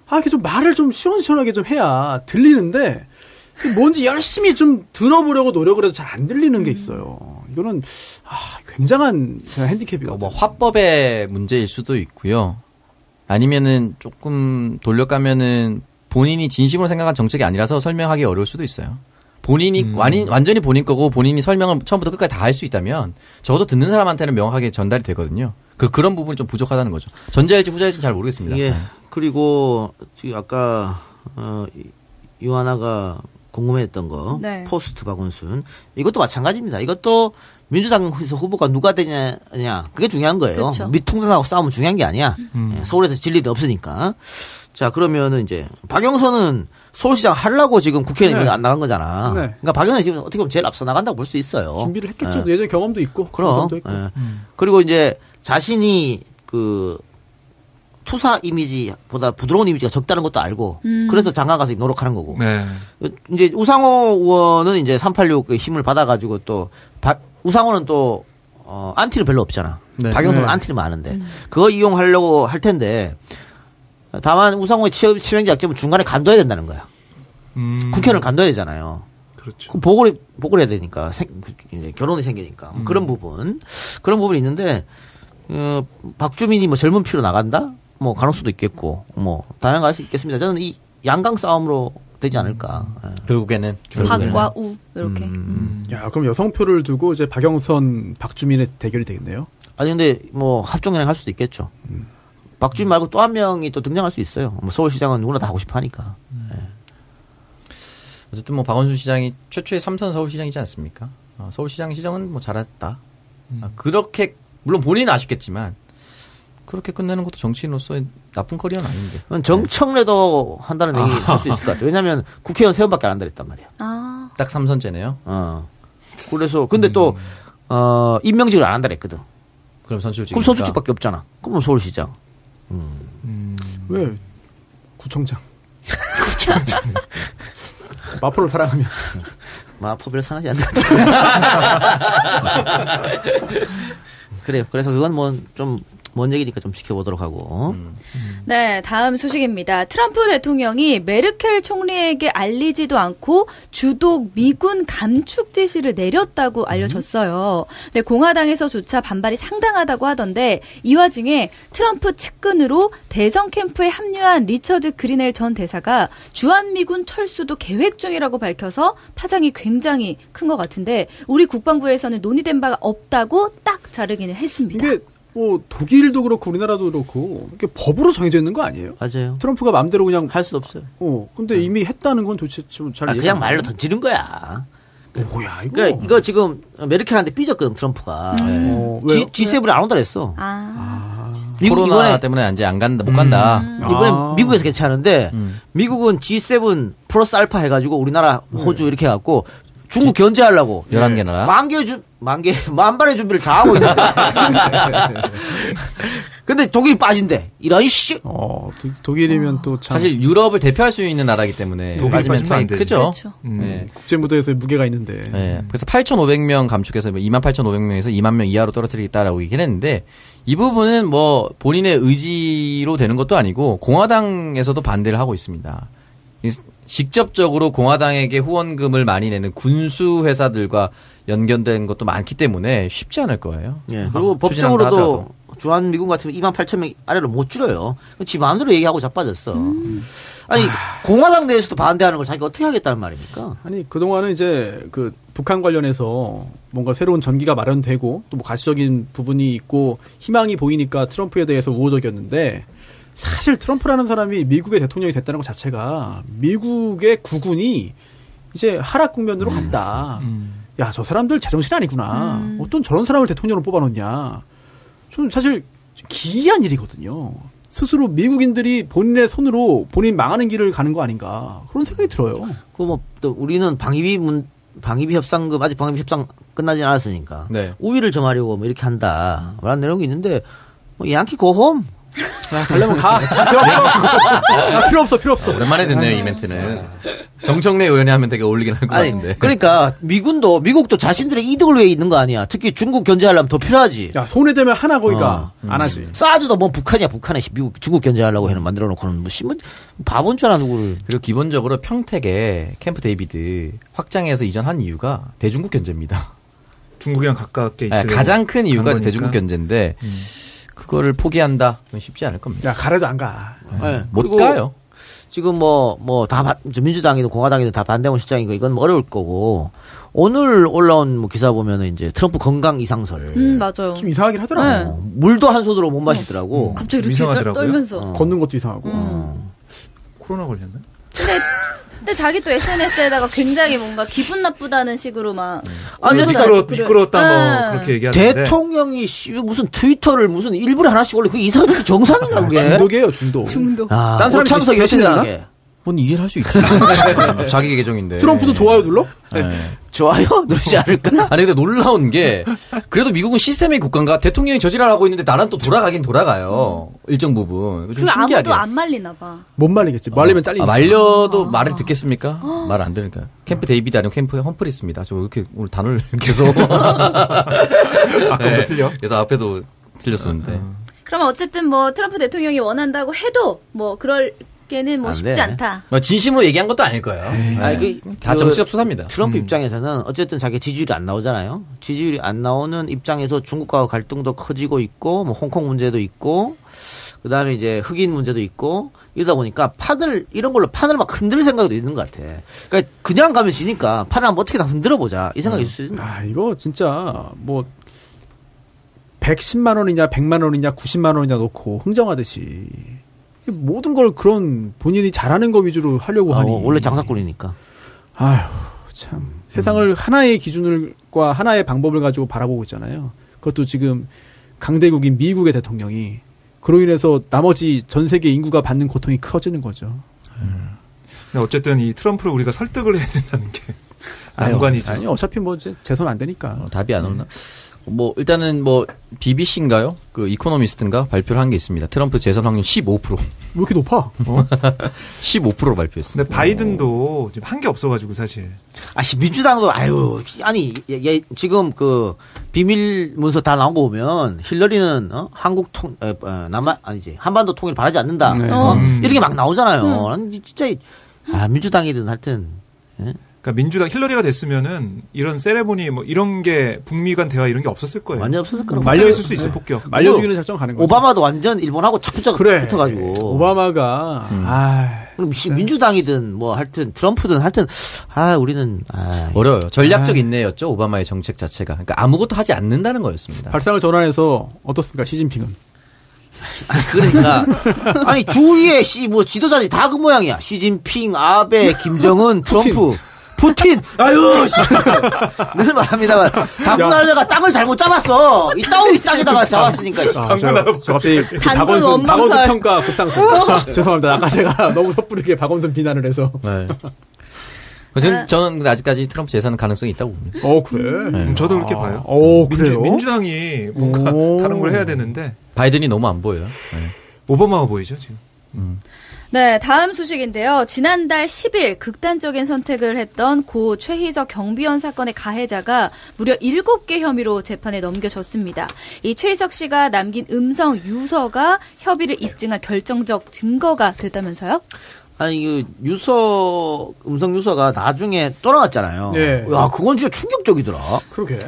아 이렇게 좀 말을 좀 시원시원하게 좀 해야 들리는데 뭔지 열심히 좀 들어보려고 노력을 해도 잘 안 들리는 게 있어요. 이거는 아 굉장한 핸디캡이거든요. 뭐 화법의 문제일 수도 있고요. 아니면은 조금 돌려가면은 본인이 진심으로 생각한 정책이 아니라서 설명하기 어려울 수도 있어요. 본인이 완인, 완전히 본인 거고 본인이 설명을 처음부터 끝까지 다 할 수 있다면 적어도 듣는 사람한테는 명확하게 전달이 되거든요. 그, 그런 부분이 좀 부족하다는 거죠. 전자일지 후자일지 잘 모르겠습니다. 예. 네. 그리고 지금 아까 어, 이- 유하나가 궁금해했던 거 네. 포스트 박원순 이것도 마찬가지입니다. 이것도 민주당에서 후보가 누가 되냐 그게 중요한 거예요. 그쵸. 밑통당하고 싸우면 중요한 게 아니야. 음. 예, 서울에서 질 일이 없으니까. 자 그러면은 이제 박영선은 서울시장 하려고 지금 국회에 네. 안 나간 거잖아. 네. 그러니까 박영선이 지금 어떻게 보면 제일 앞서 나간다고 볼 수 있어요. 준비를 했겠죠. 예. 예전 경험도 있고 그럼. 경험도 있고. 예. 그리고 이제 자신이 그 투사 이미지보다 부드러운 이미지가 적다는 것도 알고 음. 그래서 장관 가서 노력하는 거고 네. 이제 우상호 의원은 이제 386의 힘을 받아가지고 또 박- 우상호는 또 어, 안티는 별로 없잖아. 네. 박영선은 네. 안티는 많은데 그거 이용하려고 할 텐데 다만 우상호의 치명- 치명적 약점은 중간에 간둬야 된다는 거야. 음. 국회의원을 간둬야 되잖아요. 그렇죠. 그 보고를 보고를 해야 되니까 생, 그 이제 결혼이 생기니까 뭐 음. 그런 부분 그런 부분이 있는데 어, 박주민이 뭐 젊은 피로 나간다 뭐 가능성도 있겠고 뭐 다양할 수 있겠습니다. 저는 이 양강 싸움으로 되지 않을까. 예. 결국에는. 박과 우 이렇게. 음. 야 그럼 여성표를 두고 이제 박영선, 박주민의 대결이 되겠네요. 아니 근데 뭐 합종 연행 할 수도 있겠죠. 박주민 말고 또 한 명이 또 등장할 수 있어요. 뭐 서울시장은 누구나 다 하고 싶어 하니까. 어쨌든 뭐 박원순 시장이 최초의 삼선 서울시장이지 않습니까? 어, 서울시장 시정은 뭐 잘했다. 아, 그렇게 물론 본인은 아쉽겠지만 그렇게 끝내는 것도 정치인으로서의 나쁜 커리어는 아닌데. 정청래도 한다는 얘기 할수 있을 것 같아요. 왜냐하면 국회의원 세 번밖에 안 한다 그랬단 말이야. 아, 딱 삼선제네요. 어. 그래서 근데 또 어, 임명직을 안 한다 그랬거든. 그럼 선출직. 그럼 선출직밖에 없잖아. 그럼 서울시장. 왜 구청장? 마포를 사랑하면 마포별 상하지 않는다. 그래요. 그래서 그건 뭐 좀 먼 얘기니까 좀 지켜보도록 하고. 네, 다음 소식입니다. 트럼프 대통령이 메르켈 총리에게 알리지도 않고 주독 미군 감축 지시를 내렸다고 알려졌어요. 근데 공화당에서조차 반발이 상당하다고 하던데 이 와중에 트럼프 측근으로 대선 캠프에 합류한 리처드 그리넬 전 대사가 주한 미군 철수도 계획 중이라고 밝혀서 파장이 굉장히 큰 것 같은데 우리 국방부에서는 논의된 바가 없다고 딱 자르기는 했습니다. 이게 뭐 독일도 그렇고 우리나라도 그렇고 이게 법으로 정해져 있는 거 아니에요? 맞아요. 트럼프가 마음대로 그냥 할 수 없어요. 어 근데 이미 했다는 건 도대체 좀잘 아, 그냥 말로 던지는 거야. 뭐야 이거? 그러니까 이거 지금 메르켈한테 삐졌거든 트럼프가. 어, 왜요? G, G7에 안 온다 그랬어. 아, 미국 코로나 이번에 때문에 이제 안 간다, 못 간다. 이번에 아. 미국에서 괜찮은데 음. 미국은 G7 플러스 알파 해가지고 우리나라 호주 이렇게 해갖고 중국 견제하려고 11개 나라. 만개 주 만개 만발의 준비를 다 하고 있는데. 근데 독일이 빠진대. 이런 씨. 어 도- 독일이면 또참 사실 유럽을 대표할 수 있는 나라이기 때문에 독일 빠지면 되지. 크죠. 그렇죠. 음. 네. 국제 무대에서 무게가 있는데 네. 그래서 8,500명 감축해서 28,500명에서 2만 명 이하로 떨어뜨리겠다라고 얘기를 했는데 이 부분은 뭐 본인의 의지로 되는 것도 아니고 공화당에서도 반대를 하고 있습니다. 이- 직접적으로 공화당에게 후원금을 많이 내는 군수 회사들과 연결된 것도 많기 때문에 쉽지 않을 거예요. 예. 그리고 아, 법적으로도. 주한 미군 같으면 2만 8천 명 아래로 못 줄여요. 지 마음대로 얘기하고 자빠졌어. 아니 공화당 내에서도 반대하는 걸 자기가 어떻게 하겠다는 말입니까? 아니 그 동안은 이제 그 북한 관련해서 뭔가 새로운 전기가 마련되고 또 뭐 가시적인 부분이 있고 희망이 보이니까 트럼프에 대해서 우호적이었는데 사실 트럼프라는 사람이 미국의 대통령이 됐다는 것 자체가 미국의 국군이 이제 하락 국면으로 갔다. 음. 야, 저 사람들 제정신 아니구나. 음. 어떤 저런 사람을 대통령으로 뽑아놓냐. 좀 사실 좀 기이한 일이거든요. 스스로 미국인들이 본인의 손으로 본인 망하는 길을 가는 거 아닌가 그런 생각이 들어요. 그뭐또 우리는 방위비 문 방위비 협상금 아직 방위비 협상 끝나지 않았으니까 네. 우위를 점하려고 뭐 이렇게 한다. 라는 내용이 있는데 뭐 양키 고홈 야, 가려면 가. 필요 없어. 야, 필요 없어. 필요 없어. 오랜만에 듣네요, 이 멘트는. 정청래 의원이 하면 되게 어울리긴 할 것 같은데. 그러니까 미군도 미국도 자신들의 이득을 위해 있는 거 아니야. 특히 중국 견제하려면 더 필요하지. 야, 손에 대면 하나 거기가 어. 안 하지. 사드도 뭐 북한이야 북한에 미국 중국 견제하려고 해는 만들어 놓고는 뭐 신문 바본 줄 알아 누구를. 그리고 기본적으로 평택에 캠프 데이비드 확장해서 이전한 이유가 대중국 견제입니다. 중국이랑 가깝게 네, 있으려고 가장 큰 이유가. 대중국 견제인데 그거를 포기한다? 그건 쉽지 않을 겁니다. 야, 가래도 안 가. 네. 못 그리고 가요. 지금 뭐 뭐 다 민주당이든 공화당이든 다 반대하는 실장이고 이건 뭐 어려울 거고 오늘 올라온 뭐 기사 보면은 이제 트럼프 건강 이상설. 음 맞아요. 좀 이상하긴 하더라고. 네. 어, 물도 한 손으로 못 마시더라고. 갑자기 이렇게 이상하더라고요. 떨, 떨면서. 어. 걷는 것도 이상하고. 음. 코로나 걸렸나? 근데, 근데 자기 또 SNS에다가 굉장히 뭔가 기분 나쁘다는 식으로 막. 아니, 올려서 미끄러 미끄러웠다 뭐 네. 그렇게 얘기하는데 대통령이 씨, 무슨 트위터를 무슨 일부러 하나씩 올려 그게 이상하게 정상이냐 그게. 중독이에요, 중독. 중독. 아, 딴 사람이 창석이 대신 어떻게 되나? 생각해? 뭔 이해를 할 수 있지. 자기 계정인데. 트럼프도 좋아요 눌러? 네. 좋아요? 누르지 않을까? 아니 근데 놀라운 게 그래도 미국은 시스템의 국가인가 대통령이 저지랄 하고 있는데 나는 또 돌아가긴 돌아가요 일정 부분 좀 신기하게 아무도 안 말리나 봐. 못 말리겠지. 말리면 잘리니까. 아, 말려도 말을 듣겠습니까? 말안 들으니까 캠프 데이비드 아니고 캠프 험프리스입니다. 저 이렇게 오늘 단어를 계속 아까부터 틀려. 그래서 앞에도 틀렸었는데 그러면 어쨌든 뭐 트럼프 대통령이 원한다고 해도 뭐 그럴 게는 뭐안 쉽지 돼. 않다. 뭐 진심으로 얘기한 것도 아닐 거예요. 아니, 그, 다그 정치적 수사입니다. 트럼프 입장에서는 어쨌든 자기 지지율이 안 나오잖아요. 지지율이 안 나오는 입장에서 중국과 갈등도 커지고 있고, 뭐 홍콩 문제도 있고, 그 다음에 이제 흑인 문제도 있고, 이러다 보니까 판을, 이런 걸로 판을 막 흔들 생각도 있는 것 같아. 그러니까 그냥 가면 지니까 판을 한번 어떻게 다 흔들어 보자. 이 생각이 있을 수 있는 아, 이거 진짜 뭐 110만 원이냐 100만 원이냐 90만 원이냐 놓고 흥정하듯이 모든 걸 그런 본인이 잘하는 거 위주로 하려고 아, 하니 원래 장사꾼이니까. 아휴 참 세상을 하나의 기준을과 하나의 방법을 가지고 바라보고 있잖아요. 그것도 지금 강대국인 미국의 대통령이 그로 인해서 나머지 전 세계 인구가 받는 고통이 커지는 거죠. 근데 어쨌든 이 트럼프를 우리가 설득을 해야 된다는 게 아유, 난관이죠. 아니 어차피 뭐 재선 안 되니까. 어, 답이 안 오나? 뭐 일단은 뭐 BBC인가요? 그 이코노미스트인가 발표를 한 게 있습니다. 트럼프 재선 확률 15%, 왜 이렇게 높아? 15%로 발표했습니다. 근데 바이든도 지금 한 게 없어가지고 사실 아씨 민주당도 아유 아니 얘, 얘 지금 그 비밀 문서 다 나온 거 보면 힐러리는 어? 한국 통 에, 어, 남한 아니지 한반도 통일 바라지 않는다 네. 어? 음. 이렇게 막 나오잖아요. 난 진짜 아 민주당이든 하여튼 그러니까 민주당 힐러리가 됐으면은 이런 세레모니 뭐 이런 게 북미 간 대화 이런 게 없었을 거예요. 완전 없었을 거라고. 말려- 말려 있을 수 있어 폭격. 말려 죽이는 작전 가는 거죠. 오바마도 완전 일본하고 착붙자가 그래. 붙어가지고. 오바마가 아 그럼 시- 진짜. 민주당이든 뭐 하여튼 트럼프든 하여튼 아 우리는 아 어려워요. 전략적 인내였죠. 오바마의 정책 자체가. 그러니까 아무것도 하지 않는다는 거였습니다. 발상을 전환해서 어떻습니까 시진핑은? 아니, 그러니까 아니 주위에 씨 뭐 지도자들이 다 그 모양이야. 시진핑, 아베, 김정은, 트럼프. 푸틴, 아유, 씨. 늘 말합니다만, 당군 하려다가 땅을 잘못 잡았어. 이 땅이 땅에다가 잡았으니까. 아, 저, 저 갑자기 그 당근 박원순. 박원순 평가 급상승. 죄송합니다. 아까 제가 너무 섣부르게 박원순 비난을 해서. 네. 저는, 저는 근데 아직까지 트럼프 재선 가능성이 있다고 봅니다. 어 그래. 음, 저도 그렇게 봐요. 오 민주, 그래요? 민주당이 뭔가 오. 다른 걸 해야 되는데 바이든이 너무 안 보여요. 네. 오바마가 보이죠 지금. 네, 다음 소식인데요. 지난달 10일 극단적인 선택을 했던 고 최희석 경비원 사건의 가해자가 무려 7개 혐의로 재판에 넘겨졌습니다. 이 최희석 씨가 남긴 음성 유서가 협의를 입증한 결정적 증거가 됐다면서요? 아니, 그, 유서, 음성 유서가 나중에 또 나왔잖아요. 예. 야, 그건 진짜 충격적이더라. 그러게.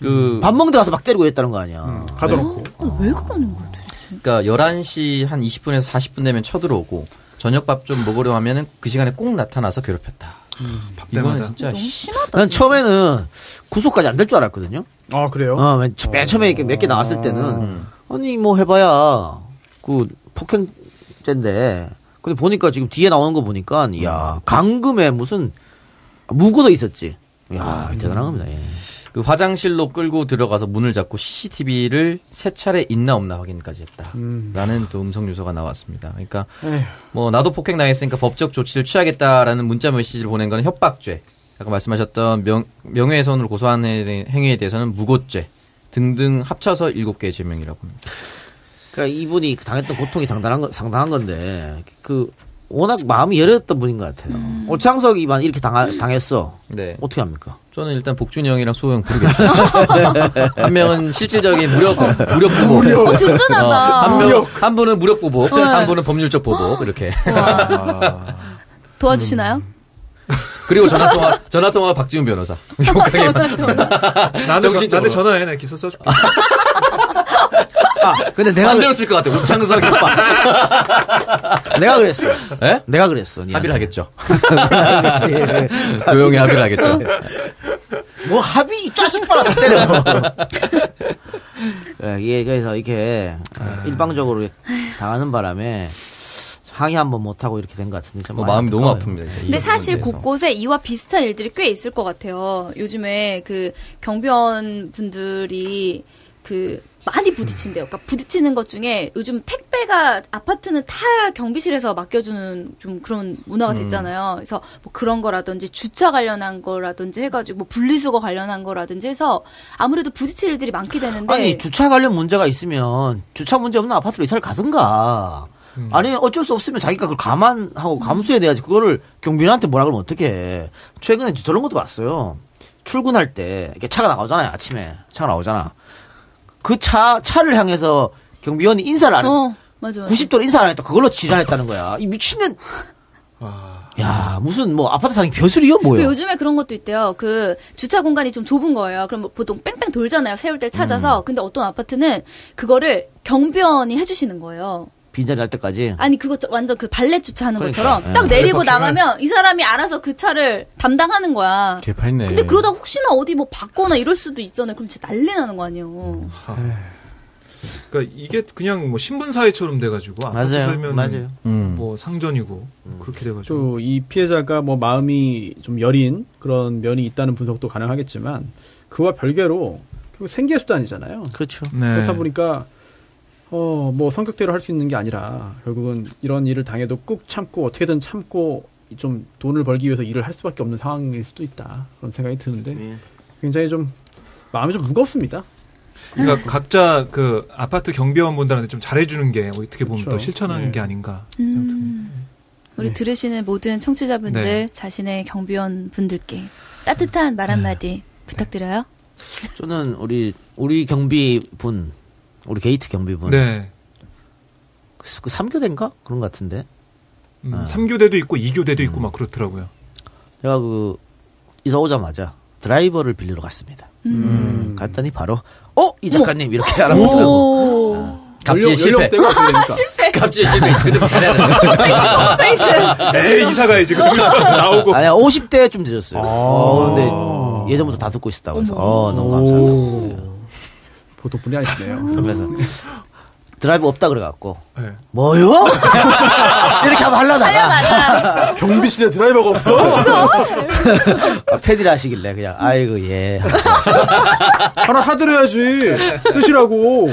그, 밥 먹는 데 가서 막 때리고 했다는 거 아니야. 가둬놓고. 어, 왜 그러는 거야? 그러니까 11시 한 20분에서 40분 되면 쳐들어오고 저녁밥 좀 먹으려 하면은 그 시간에 꼭 나타나서 괴롭혔다. 밥 이거는. 진짜 너무 씨, 심하다. 난 처음에는 구속까지 안 될 줄 알았거든요. 아 그래요? 어, 맨, 처음에 이렇게 몇개 나왔을 때는, 음. 아니, 뭐 해봐야, 그, 폭행죄인데, 근데 보니까 지금 뒤에 나오는 거 보니까, 이야, 강금에 무슨, 무고도 있었지. 이야, 대단한 겁니다, 예. 그 화장실로 끌고 들어가서 문을 잡고 CCTV를 세 차례 있나 없나 확인까지 했다. 음. 라는 또 음성 유서가 나왔습니다. 그러니까 에휴. 뭐 나도 폭행 당했으니까 법적 조치를 취하겠다라는 문자 메시지를 보낸 건 협박죄. 아까 말씀하셨던 명, 명예훼손으로 고소한 해- 행위에 대해서는 무고죄 등등 합쳐서 일곱 개의 죄명이라고 합니다. 그러니까 이분이 당했던 고통이 상당한, 거, 상당한 건데 그 워낙 마음이 열렸던 분인 것 같아요. 오창석이만 이렇게 당, 당했어. 네. 어떻게 합니까? 저는 일단 복준이 형이랑 수호 형 부르겠죠. 한 명은 실질적인 무력 무력 보복. 어, 든든하다. 어, 한 명, 한 분은 무력 보복, 한 분은 법률적 보복 이렇게. 도와주시나요? 음. 그리고 전화 통화 전화 통화 박지훈 변호사. 욕하게 전- 정신적으로. 나한테 전화해. 내가 기사 써줄게. 아, 근데 내가 안 들었을 것 같아. 우창석 오빠. 내가 그랬어. 예? 내가 그랬어. 합의를 하겠죠. 조용히 합의를 하겠죠. 뭐 합의 이 자식 봐라 다 때려. 예, 그래서 이렇게 일방적으로 당하는 바람에 항의 한번 못 하고 이렇게 된 것 같은데 참뭐 마음이 너무. 아픕니다. 근데 사실. 곳곳에 이와 비슷한 일들이 꽤 있을 것 같아요. 요즘에 그 경비원 분들이 그 많이 부딪힌대요. 그러니까 부딪히는 것 중에 요즘 택배가 아파트는 다 경비실에서 맡겨주는 좀 그런 문화가 됐잖아요. 그래서 뭐 그런 거라든지 주차 관련한 거라든지 해가지고 뭐 분리수거 관련한 거라든지 해서 아무래도 부딪힐 일들이 많게 되는데 아니 주차 관련 문제가 있으면 주차 문제 없는 아파트로 이사를 가든가. 아니 어쩔 수 없으면 자기가 그걸 감안하고 감수해야 돼야지 그거를 경비원한테 뭐라 그러면 어떡해. 최근에 저런 것도 봤어요. 출근할 때 이렇게 차가 나오잖아요 아침에 차가 나오잖아. 그 차 차를 향해서 경비원이 인사를 안 해. 어 맞아 맞아. 90도로 인사 안 했다. 그걸로 지랄했다는 거야. 이 미친년. 야 무슨 뭐 아파트 사는 게 벼슬이요 그 뭐요? 요즘에 그런 것도 있대요. 그 주차 공간이 좀 좁은 거예요. 그럼 뭐 보통 뺑뺑 돌잖아요. 세울 때 찾아서. 근데 어떤 아파트는 그거를 경비원이 해주시는 거예요. 빈자리 할 때까지. 아니 그거 저- 완전 그 발렛 주차하는 그러니까, 것처럼 예. 딱 내리고 나가면 이 사람이 알아서 그 차를 담당하는 거야. 개판이네. 근데 그러다 혹시나 어디 뭐 받거나 이럴 수도 있잖아요. 그럼 진짜 난리 나는 거 아니에요. 그러니까 이게 그냥 뭐 신분 사회처럼 돼가지고 아파트 맞아요. 살면 맞아요. 음. 뭐 상전이고 그렇게 돼가지고 또이 피해자가 뭐 마음이 좀 여린 그런 면이 있다는 분석도 가능하겠지만 그와 별개로 생계 수단이잖아요. 그렇죠. 네. 그렇다 보니까 어 뭐 성격대로 할 수 있는 게 아니라 결국은 이런 일을 당해도 꾹 참고 어떻게든 참고 좀 돈을 벌기 위해서 일을 할 수밖에 없는 상황일 수도 있다 그런 생각이 드는데 예. 굉장히 좀 마음이 좀 무겁습니다. 그러니까 각자 그 아파트 경비원분들한테 좀 잘해주는 게 어떻게 보면 그렇죠. 더 실천하는 네. 게 아닌가. 우리 네. 들으시는 모든 청취자분들 네. 자신의 경비원 분들께 따뜻한 말 한마디 부탁드려요. 저는 우리 우리 경비분 우리 게이트 경비분 네. 그 3교대인가 그런 것 같은데 음, 아. 3교대도 있고 2교대도 있고 막 그렇더라고요. 제가 그 이사 오자마자 드라이버를 빌리러 갔습니다. 음. 갔더니 바로 어 이 작가님 이렇게 알아보더라고. 갑질 실패. 연령대가 어떻게 되니까. 갑질 실패. 그때 잘해야 돼. 에이 이사 가야지 그러면서 나오고 아니야 50대쯤 되셨어요. 아. 어, 근데 예전부터 다 듣고 있었다고 해서 어 너무 감사합니다. 보통 분이 아니시네요. 그래서 드라이버 없다 그래갖고 네. 뭐요? 이렇게 하면 하려다가 경비실에 드라이버가 없어? 아, 패디를 하시길래 그냥 아이고 예. 하나 사드려야지. 쓰시라고.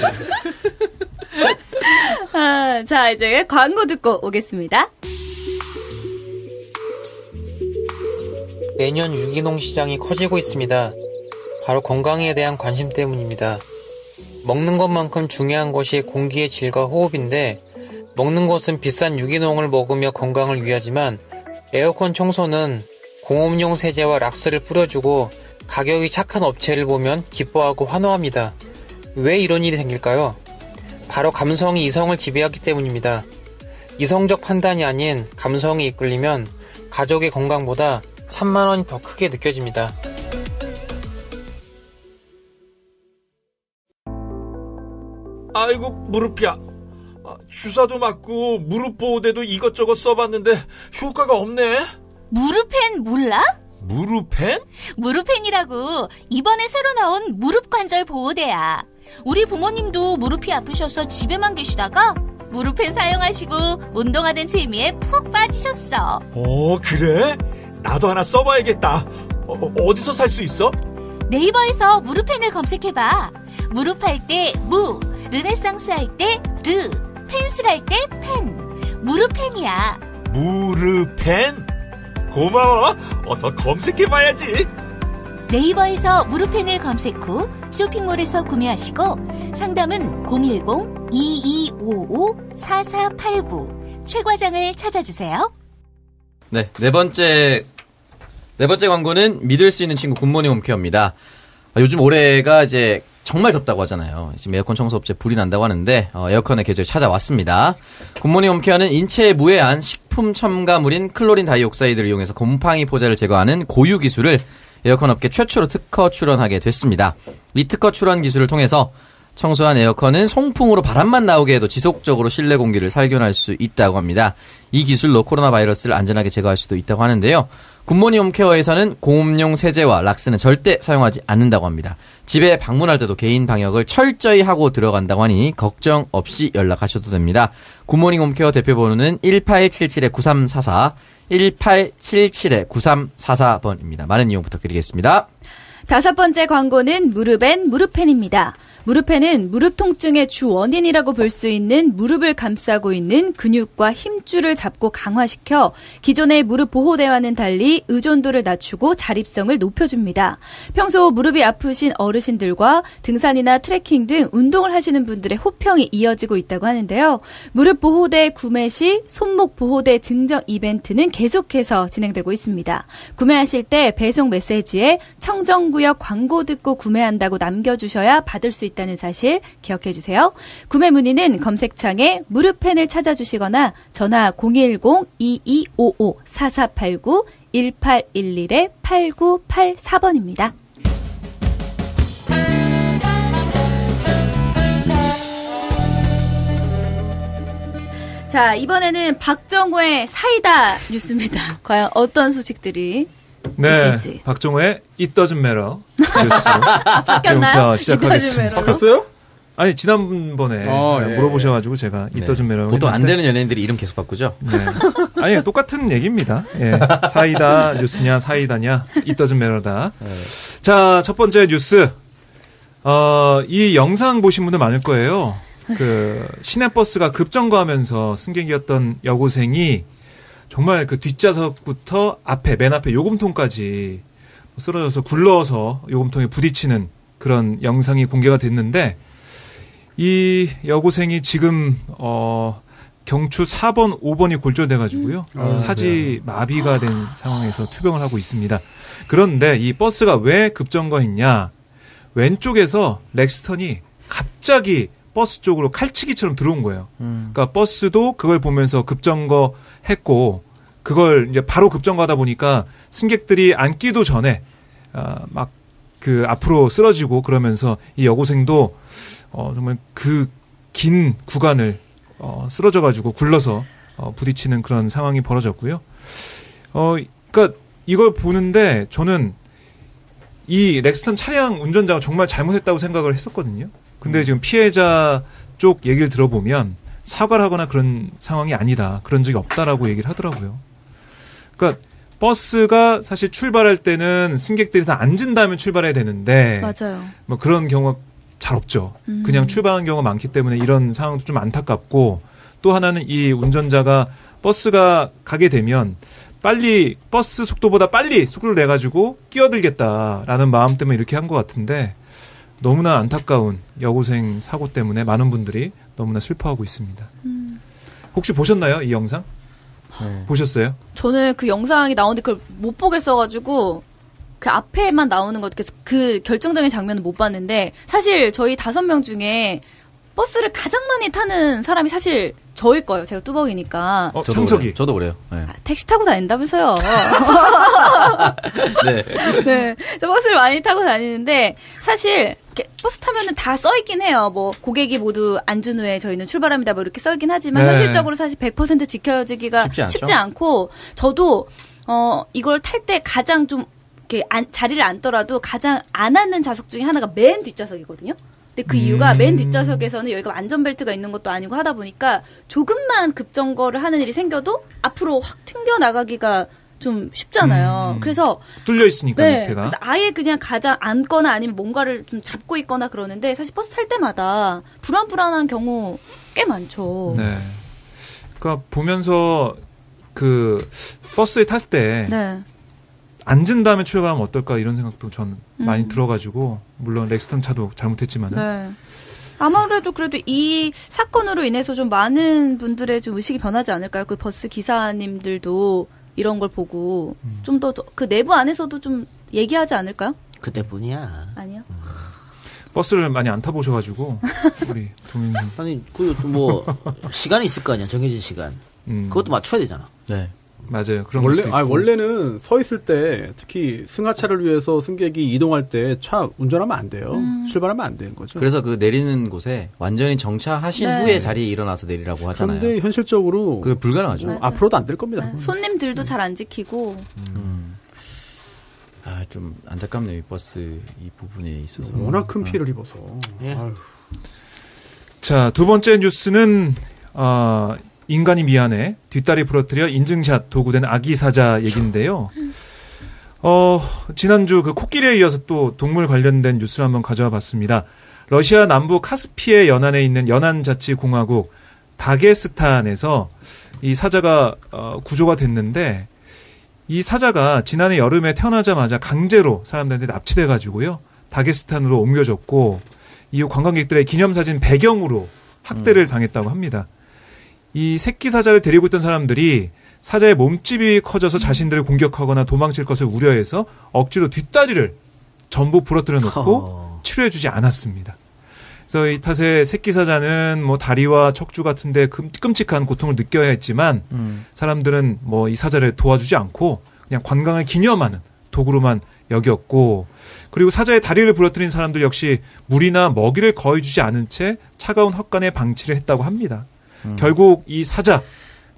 아, 자, 이제 광고 듣고 오겠습니다. 매년 유기농 시장이 커지고 있습니다. 바로 건강에 대한 관심 때문입니다. 먹는 것만큼 중요한 것이 공기의 질과 호흡인데 먹는 것은 비싼 유기농을 먹으며 건강을 위하지만 에어컨 청소는 공업용 세제와 락스를 뿌려주고 가격이 착한 업체를 보면 기뻐하고 환호합니다. 왜 이런 일이 생길까요? 바로 감성이 이성을 지배하기 때문입니다. 이성적 판단이 아닌 감성이 이끌리면 가족의 건강보다 3만 원이 더 크게 느껴집니다. 아이고 무릎이야. 아, 주사도 맞고 무릎 보호대도 이것저것 써봤는데 효과가 없네. 무릎펜 몰라? 무릎펜? 무릎펜이라고 이번에 새로 나온 무릎 관절 보호대야. 우리 부모님도 무릎이 아프셔서 집에만 계시다가 무릎펜 사용하시고 운동하는 재미에 푹 빠지셨어. 어 그래? 나도 하나 써봐야겠다. 어, 디서 살 수 있어? 네이버에서 무릎펜을 검색해봐. 무릎 할 때 무, 르네상스 할 때 르, 펜슬 할 때 펜. 무릎펜이야. 무르펜? 고마워. 어서 검색해봐야지. 네이버에서 무릎펜을 검색 후 쇼핑몰에서 구매하시고 상담은 010-2255-4489 최 과장을 찾아주세요. 네, 네 번째 네 번째 광고는 믿을 수 있는 친구 굿모닝 홈케어입니다. 아, 요즘 올해가 이제 정말 덥다고 하잖아요. 지금 에어컨 청소 업체 불이 난다고 하는데 어, 에어컨의 계절 찾아왔습니다. 굿모닝 홈케어는 인체에 무해한 식품 첨가물인 chlorine dioxide를 이용해서 곰팡이 포자를 제거하는 고유 기술을 에어컨 업계 최초로 특허 출원하게 됐습니다. 이 특허 출원 기술을 통해서 청소한 에어컨은 송풍으로 바람만 나오게 해도 지속적으로 실내 공기를 살균할 수 있다고 합니다. 이 기술로 코로나 바이러스를 안전하게 제거할 수도 있다고 하는데요. 굿모닝 홈케어에서는 공업용 세제와 락스는 절대 사용하지 않는다고 합니다. 집에 방문할 때도 개인 방역을 철저히 하고 들어간다고 하니 걱정 없이 연락하셔도 됩니다. 굿모닝 홈케어 대표 번호는 1877-9344, 1877-9344번입니다. 많은 이용 부탁드리겠습니다. 다섯 번째 광고는 무릎엔 무릎펜입니다. 무릎펜은 무릎 통증의 주 원인이라고 볼 수 있는 무릎을 감싸고 있는 근육과 힘줄을 잡고 강화시켜 기존의 무릎 보호대와는 달리 의존도를 낮추고 자립성을 높여줍니다. 평소 무릎이 아프신 어르신들과 등산이나 트레킹 등 운동을 하시는 분들의 호평이 이어지고 있다고 하는데요. 무릎 보호대 구매 시 손목 보호대 증정 이벤트는 계속해서 진행되고 있습니다. 구매하실 때 배송 메시지에 청정구역 광고 듣고 구매한다고 남겨주셔야 받을 수 있다 는 사실 기억해 주세요. 구매 문의는 검색창에 무릎펜을 찾아주시거나 전화 010-2255-4489 1811-8984번입니다. 자, 이번에는 박정호의 사이다 뉴스입니다. 과연 어떤 소식들이 네, 있을지. 박정호의 It Doesn't Matter 뉴스 바뀌었나요? 시작하겠습니다. It Matter. 아니 지난번에 어, 네, 예. 물어보셔가지고 제가 It 네. Doesn't Matter 보통 안 했는데 되는 연예인들이 이름 계속 바꾸죠? 네. 아니 똑같은 얘기입니다. 예. 사이다 뉴스냐 사이다냐 It Doesn't Matter다. 자첫 번째 뉴스. 어, 이 영상 보신 분들 많을 거예요. 그 시내버스가 급정거하면서 승객이었던 여고생이 정말 그 뒷좌석부터 앞에 맨 앞에 요금통까지 쓰러져서 굴러서 요금통에 부딪히는 그런 영상이 공개가 됐는데 이 여고생이 지금 어 경추 4번, 5번이 골절돼 가지고요. 음. 사지 마비가 된 상황에서 투병을 하고 있습니다. 그런데 이 버스가 왜 급정거했냐? 왼쪽에서 렉스턴이 갑자기 버스 쪽으로 칼치기처럼 들어온 거예요. 그러니까 버스도 그걸 보면서 급정거 했고 그걸 이제 바로 급정거하다 보니까 승객들이 앉기도 전에 아, 막그 앞으로 쓰러지고 그러면서 이 여고생도 어 정말 그 긴 구간을 어 쓰러져 가지고 굴러서 어 부딪히는 그런 상황이 벌어졌고요. 어 그러니까 이걸 보는데 저는 이 렉스턴 차량 운전자가 정말 잘못했다고 생각을 했었거든요. 근데 지금 피해자 쪽 얘기를 들어보면 사과를 하거나 그런 상황이 아니다. 그런 적이 없다라고 얘기를 하더라고요. 그러니까 버스가 사실 출발할 때는 승객들이 다 앉은 다음에 출발해야 되는데 맞아요. 뭐 그런 경우가 잘 없죠. 그냥 출발하는 경우가 많기 때문에 이런 상황도 좀 안타깝고 또 하나는 이 운전자가 버스가 가게 되면 빨리 버스 속도보다 빨리 속도를 내 가지고 끼어들겠다라는 마음 때문에 이렇게 한 것 같은데 너무나 안타까운 여고생 사고 때문에 많은 분들이 너무나 슬퍼하고 있습니다. 혹시 보셨나요 이 영상? 보셨어요? 저는 그 영상이 나오는데 그걸 못 보겠어가지고 그 앞에만 나오는 것, 그- 그 결정적인 장면은 못 봤는데 사실 저희 다섯 명 중에 버스를 가장 많이 타는 사람이 사실 저일 거예요. 제가 뚜벅이니까. 어, 저도 창석이. 그래요. 저도 그래요. 네. 택시 타고 다닌다면서요. 네. 네. 저 버스를 많이 타고 다니는데 사실 버스 타면은 다 써 있긴 해요. 뭐 고객이 모두 앉은 후에 저희는 출발합니다. 뭐 이렇게 써 있긴 하지만 네. 현실적으로 사실 100% 지켜지기가 쉽지. 쉽지 않고 저도 어 이걸 탈 때 가장 좀 이렇게 안- 자리를 앉더라도 가장 안 앉는 좌석 중에 하나가 맨 뒷좌석이거든요. 근데 그 이유가 음. 맨 뒷좌석에서는 여기가 안전벨트가 있는 것도 아니고 하다 보니까 조금만 급정거를 하는 일이 생겨도 앞으로 확 튕겨 나가기가 좀 쉽잖아요. 음. 그래서 뚫려 있으니까 네, 밑에가. 그래서 아예 그냥 가장 앉거나 아니면 뭔가를 좀 잡고 있거나 그러는데 사실 버스 탈 때마다 불안불안한 경우 꽤 많죠. 네. 그러니까 보면서 그 버스에 탔을 때 네. 앉은 다음에 출발하면 어떨까 이런 생각도 전 많이 음. 들어가지고 물론 렉스턴 차도 잘못했지만은 네. 아무래도 그래도 이 사건으로 인해서 좀 많은 분들의 좀 의식이 변하지 않을까요? 그 버스 기사님들도 이런 걸 보고 음. 좀더 그 내부 안에서도 좀 얘기하지 않을까요? 그때뿐이야. 아니요. 버스를 많이 안 타보셔가지고 우리 동민 아니 그뭐 시간이 있을 거 아니야 정해진 시간. 음, 그것도 맞춰야 되잖아. 네. 맞아요. 그런 원래 아. 원래는 서 있을 때 특히 승하차를 위해서 승객이 이동할 때 차 운전하면 안 돼요. 음. 출발하면 안 되는 거죠. 그래서 그 내리는 곳에 완전히 정차하신 네. 후에 자리에 일어나서 내리라고 하잖아요. 그런데 현실적으로 그게 불가능하죠. 어, 맞아요. 앞으로도 안 될 겁니다. 네. 손님들도 잘 안 지키고 음. 아, 좀 안타깝네요. 이 버스 이 부분에 있어서. 워낙 큰 피해를 입어서. 예. 아유. 자, 두 번째 뉴스는 어, 인간이 미안해 뒷다리 부러뜨려 인증샷 도구된 아기 사자 얘기인데요. 어, 지난주 그 코끼리에 이어서 또 동물 관련된 뉴스를 한번 가져와 봤습니다. 러시아 남부 카스피해 연안에 있는 연안자치공화국 다게스탄에서 이 사자가 어, 구조가 됐는데 이 사자가 지난해 여름에 태어나자마자 강제로 사람들한테 납치돼 가지고요. 다게스탄으로 옮겨졌고 이후 관광객들의 기념사진 배경으로 학대를 당했다고 합니다. 이 새끼 사자를 데리고 있던 사람들이 사자의 몸집이 커져서 자신들을 공격하거나 도망칠 것을 우려해서 억지로 뒷다리를 전부 부러뜨려 놓고 어. 치료해주지 않았습니다. 그래서 이 탓에 새끼 사자는 뭐 다리와 척추 같은데 끔- 끔찍한 고통을 느껴야 했지만 음. 사람들은 뭐 이 사자를 도와주지 않고 그냥 관광을 기념하는 도구로만 여겼고 그리고 사자의 다리를 부러뜨린 사람들 역시 물이나 먹이를 거의 주지 않은 채 차가운 헛간에 방치를 했다고 합니다. 결국 이 사자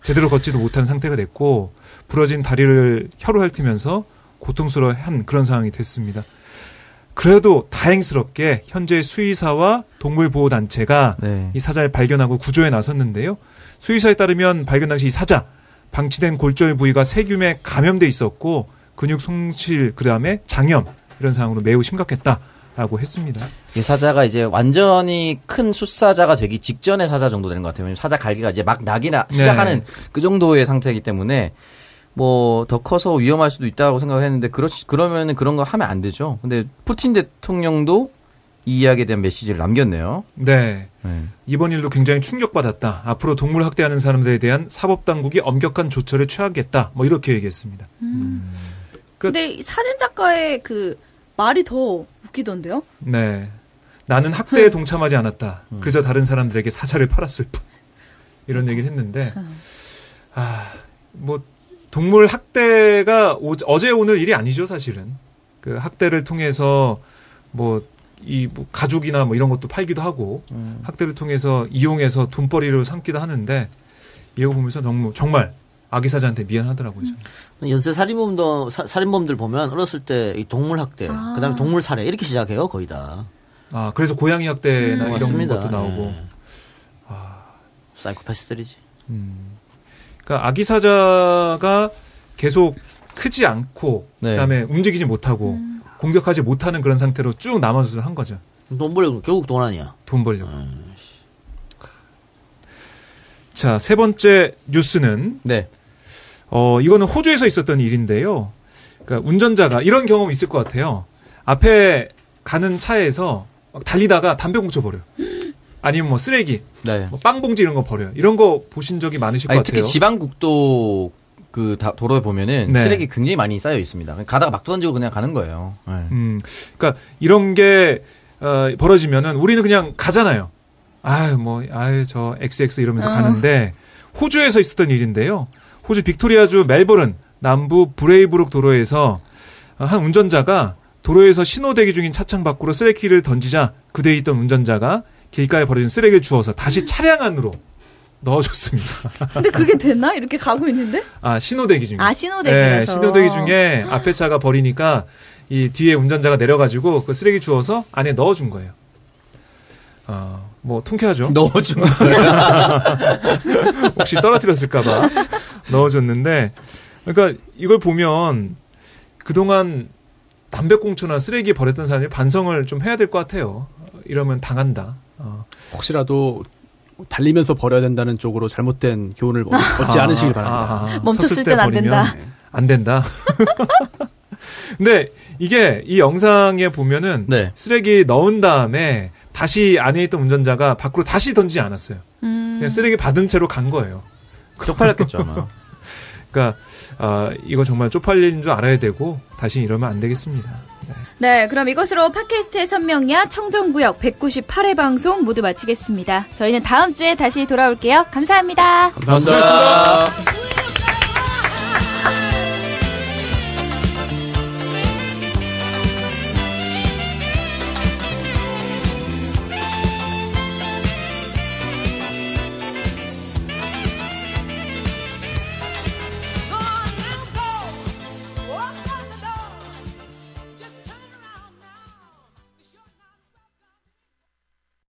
제대로 걷지도 못한 상태가 됐고 부러진 다리를 혀로 핥으면서 고통스러워한 그런 상황이 됐습니다. 그래도 다행스럽게 현재 수의사와 동물보호단체가 네. 이 사자를 발견하고 구조에 나섰는데요. 수의사에 따르면 발견 당시 이 사자 방치된 골절 부위가 세균에 감염돼 있었고 근육 손실 그다음에 장염 이런 상황으로 매우 심각했다 라고 했습니다. 이 사자가 이제 완전히 큰 숫사자가 되기 직전의 사자 정도 되는 것 같아요. 왜냐면 사자 갈기가 이제 막 나기나 네. 시작하는 그 정도의 상태이기 때문에 뭐 더 커서 위험할 수도 있다고 생각했는데 그렇 그러면은 그런 거 하면 안 되죠. 근데 푸틴 대통령도 이 이야기에 대한 메시지를 남겼네요. 네. 네. 이번 일도 굉장히 충격받았다. 앞으로 동물 학대하는 사람들에 대한 사법 당국이 엄격한 조처를 취하겠다. 뭐 이렇게 얘기했습니다. 끝. 근데 이 사진 작가의 그 말이 더 웃기던데요? 네. 나는 학대에 동참하지 않았다. 그저 다른 사람들에게 사자를 팔았을 뿐. 이런 얘기를 했는데, 아, 뭐, 동물 학대가 오- 어제 오늘 일이 아니죠, 사실은. 그 학대를 통해서 뭐, 이 뭐 가죽이나 뭐 이런 것도 팔기도 하고, 학대를 통해서 이용해서 돈벌이로 삼기도 하는데, 이거 보면서 너무 정말 아기 사자한테 미안하더라고요. 저는. 연쇄 살인범도 사- 살인범들 보면 어렸을 때 이 동물 학대, 아. 그다음에 동물 살해 이렇게 시작해요 거의 다. 아, 그래서 고양이 학대나 음. 이런 맞습니다. 것도 나오고. 예. 사이코패스들이지. 음. 그러니까 아기 사자가 계속 크지 않고 네. 그다음에 움직이지 못하고 공격하지 못하는 그런 상태로 쭉 남아서 한 거죠. 돈 벌려고 결국 돈 아니야. 돈 벌려고. 자, 세 번째 뉴스는 네. 어, 이거는 호주에서 있었던 일인데요. 그러니까 운전자가 이런 경험 있을 것 같아요. 앞에 가는 차에서 막 달리다가 담배 꽁초 버려요. 아니면 뭐 쓰레기, 네. 뭐 빵봉지 이런 거 버려요. 이런 거 보신 적이 많으실 아니, 것 특히 같아요. 지방국도 그 다- 도로에 보면은 네. 쓰레기 굉장히 많이 쌓여 있습니다. 가다가 막 던지고 그냥 가는 거예요. 네. 음, 그러니까 이런 게 어, 벌어지면은 우리는 그냥 가잖아요. 아유 뭐 아유 저 XX 이러면서 가는데 호주에서 있었던 일인데요. 호주 빅토리아주 멜버른 남부 브레이브룩 도로에서 어, 한 운전자가 도로에서 신호 대기 중인 차창 밖으로 쓰레기를 던지자 그대에 있던 운전자가 길가에 버려진 쓰레기를 주워서 다시 차량 안으로 넣어줬습니다. 근데 그게 됐나? 이렇게 가고 있는데? 아 신호 대기 중에. 아, 신호 대기라서. 네, 신호 대기 중에 앞에 차가 버리니까 이 뒤에 운전자가 내려가지고 그 쓰레기 주워서 안에 넣어준 거예요. 어, 뭐 통쾌하죠. 넣어준 거예요. 혹시 떨어뜨렸을까봐 넣어줬는데 그러니까 이걸 보면 그동안 담배꽁초나 쓰레기 버렸던 사람이 반성을 좀 해야 될 것 같아요. 이러면 당한다. 어. 혹시라도 달리면서 버려야 된다는 쪽으로 잘못된 교훈을 얻지 아, 않으시길 아, 바랍니다. 아, 아. 멈췄을 땐안 버리면 된다. 안 된다. 근데 이게 이 영상에 보면은 네. 쓰레기 넣은 다음에 다시 안에 있던 운전자가 밖으로 다시 던지지 않았어요. 음. 그냥 쓰레기 받은 채로 간 거예요. 쪽팔렸겠죠 아마. 그러니까 아, 이거 정말 쪽팔린 줄 알아야 되고 다시 이러면 안 되겠습니다. 네. 네, 그럼 이것으로 팟캐스트의 선명야 청정구역 198회 방송 모두 마치겠습니다. 저희는 다음 주에 다시 돌아올게요. 감사합니다. 감사합니다. 수고하셨습니다.